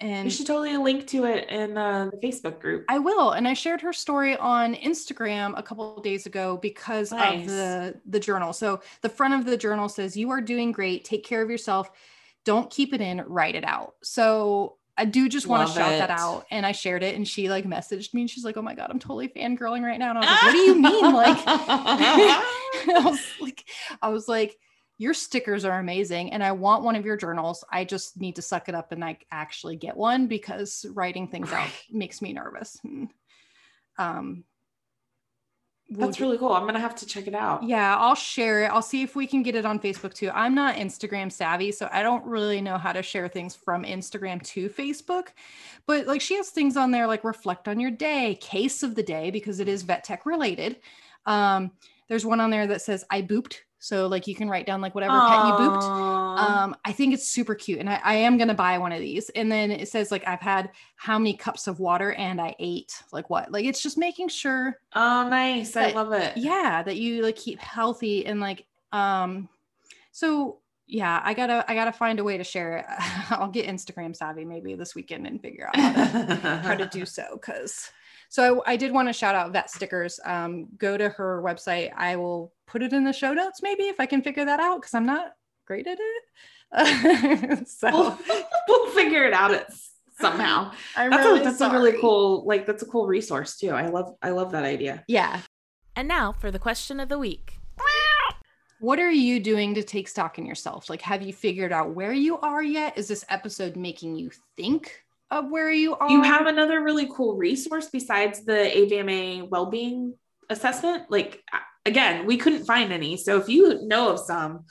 A: And you
B: should totally link to it in uh, the Facebook group.
A: I will. And I shared her story on Instagram a couple of days ago because
B: Nice.
A: of the the journal. So the front of the journal says you are doing great. Take care of yourself. Don't keep it in, write it out. So I do just want to shout that out. And I shared it and she like messaged me and she's like, "Oh my god, I'm totally fangirling right now." And I was like, "What do you mean?" Like I was like I was like your stickers are amazing and I want one of your journals. I just need to suck it up and like actually get one because writing things out makes me nervous. Um we'll
B: That's really cool. I'm gonna have to check it out.
A: yeah, I'll share it. I'll see if we can get it on Facebook too. I'm not Instagram savvy, so I don't really know how to share things from Instagram to Facebook. But like she has things on there like reflect on your day, case of the day, because it is vet tech related. Um, there's one on there that says I booped. So like you can write down like whatever pet you booped. Um, I think it's super cute, and I, I am gonna buy one of these. And then it says like I've had how many cups of water and I ate like what. Like it's just making sure
B: oh, nice. I love it.
A: yeah that you like keep healthy and like um so yeah i gotta i gotta find a way to share it i'll get instagram savvy maybe this weekend and figure out how to, how to do so because so I, I did want to shout out vet stickers um go to her website i will put it in the show notes maybe if i can figure that out because i'm not great at it so
B: we'll, we'll figure it out at, somehow.
A: I'm
B: That's,
A: really
B: a, that's a really cool, like that's a cool resource too. I love I love that idea.
A: yeah
C: And now for the question of the week.
A: What are you doing to take stock in yourself? Like, have you figured out where you are yet? Is this episode making you think of where you are?
B: You have another really cool resource besides the AVMA well-being assessment. Like a- again, we couldn't find any. So if you know of some,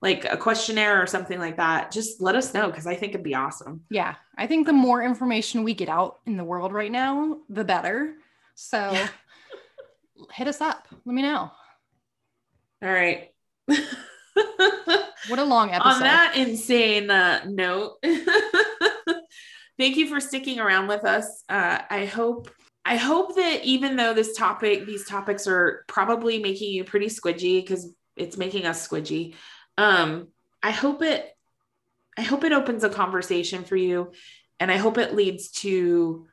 B: like a questionnaire or something like that, just let us know because I think it'd be awesome.
A: yeah, I think the more information we get out in the world right now, the better. So
B: Yeah.
A: hit us up. Let me know.
B: All right.
A: What a long episode.
B: On that insane uh, note, thank you for sticking around with us. Uh, I hope I hope that even though this topic, these topics are probably making you pretty squidgy because it's making us squidgy. Um, I hope it I hope it opens a conversation for you and I hope it leads to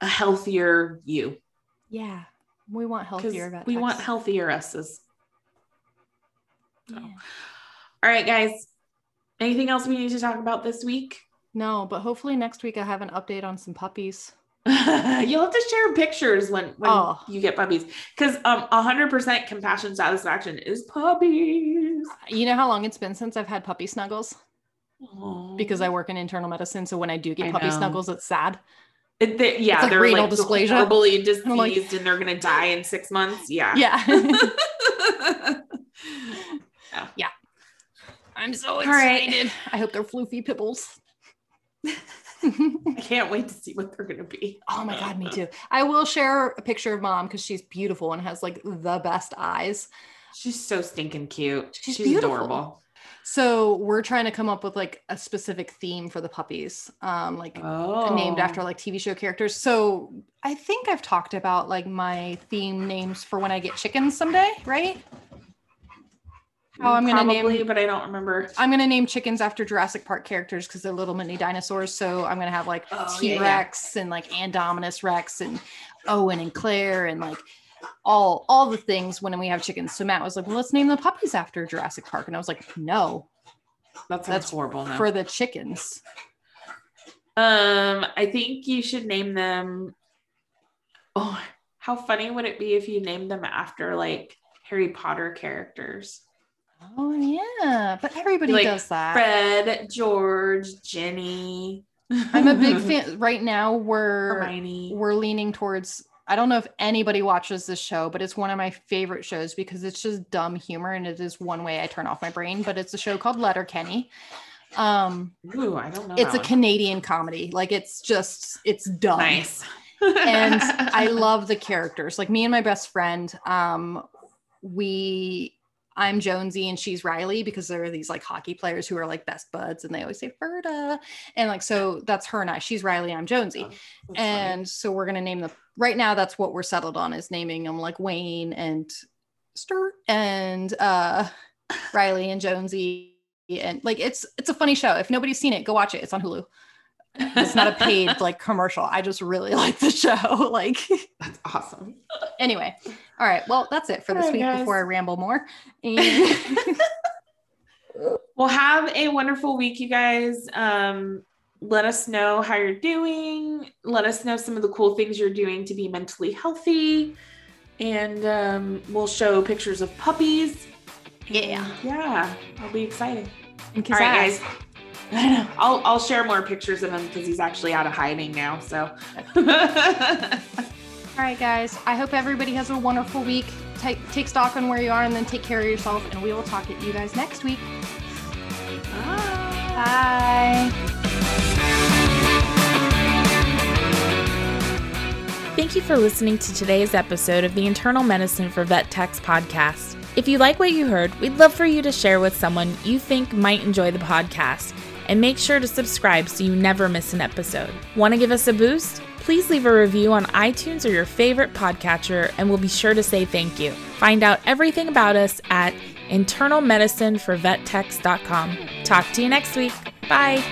B: a healthier you.
A: Yeah. We want healthier
B: We want healthier us's. So.
A: Yeah.
B: All right, guys. Anything else we need to talk about this week?
A: No, but hopefully next week I have an update on some puppies.
B: You'll have to share pictures when, when
A: Oh.
B: you get puppies. Because um 100% compassion satisfaction is puppies.
A: You know how long it's been since I've had puppy snuggles? Because I work in internal medicine. So when I do get
B: I
A: puppy
B: know.
A: snuggles, it's sad.
B: It- they- yeah,
A: like
B: they're
A: renal
B: like
A: dysplasia.
B: horribly diseased
A: like-
B: and they're gonna die in six months. Yeah.
A: Yeah.
B: Yeah.
A: yeah. I'm so
B: right.
A: excited. I hope they're floofy pibbles.
B: I can't wait to see what they're gonna be.
A: Oh my god, me too. I will share a picture of mom because she's beautiful and has like the best eyes.
B: She's so stinking cute.
A: She's
B: She's, adorable.
A: So we're trying to come up with like a specific theme for the puppies, um, like
B: Oh.
A: named after like TV show characters. So I think I've talked about like my theme names for when I get chickens someday, right? How I'm gonna
B: Probably,
A: name
B: but I don't remember.
A: I'm gonna name chickens after Jurassic Park characters because they're little mini dinosaurs. So I'm gonna have like
B: Oh,
A: T Rex and like Indominus Rex and Owen and Claire and like all all the things when we have chickens. So Matt was like, "Well, let's name the puppies after Jurassic Park," and I was like, "No,
B: That's,
A: That's
B: horrible. Now.
A: for the chickens."
B: Um, I think you should name them. Oh, how funny would it be if you named them after like Harry Potter characters?
A: Oh yeah, but everybody
B: Like
A: does that.
B: Fred, George, Ginny.
A: I'm a big fan. Right now, we're
B: Hermione.
A: we're leaning towards. I don't know if anybody watches this show, but it's one of my favorite shows because it's just dumb humor and it is one way I turn off my brain. But it's a show called Letterkenny. Um,
B: Ooh, I don't know.
A: it's a
B: one.
A: Canadian comedy. Like it's just it's dumb.
B: nice.
A: and I love the characters. Like me and my best friend, um, we I'm Jonesy and she's Reilly because there are these like hockey players who are like best buds and they always say Ferda. And like so that's her and I. She's Reilly, I'm Jonesy.
B: Funny.
A: And so we're gonna name the right now that's what we're settled on is naming them like Wayne and Stewart and uh Reilly and Jonesy. And like it's it's a funny show. If nobody's seen it, go watch it. It's on Hulu. It's not a paid like commercial. I just really like the show. Like
B: That's awesome.
A: anyway. All right. Well, that's it for this
B: All right,
A: week
B: guys.
A: before I ramble more. And
B: Well, have a wonderful week, you guys. Um, let us know how you're doing. Let us know some of the cool things you're doing to be mentally healthy. And um, we'll show pictures of puppies.
A: Yeah.
B: Yeah, I'll be excited.
A: and
B: All right,
A: Kazaz.
B: guys. I know. I'll, I'll share more pictures of him because he's actually out of hiding now. So,
A: All right, guys. I hope everybody has a wonderful week. Take take stock on where you are and then take care of yourself. And we will talk at you guys next week.
B: Bye.
A: Bye.
C: Thank you for listening to today's episode of the Internal Medicine for Vet Techs podcast. If you like what you heard, we'd love for you to share with someone you think might enjoy the podcast. And make sure to subscribe so you never miss an episode. Want to give us a boost? Please leave a review on iTunes or your favorite podcatcher, and we'll be sure to say thank you. Find out everything about us at internalmedicineforvettechs.com. Talk to you next week. Bye.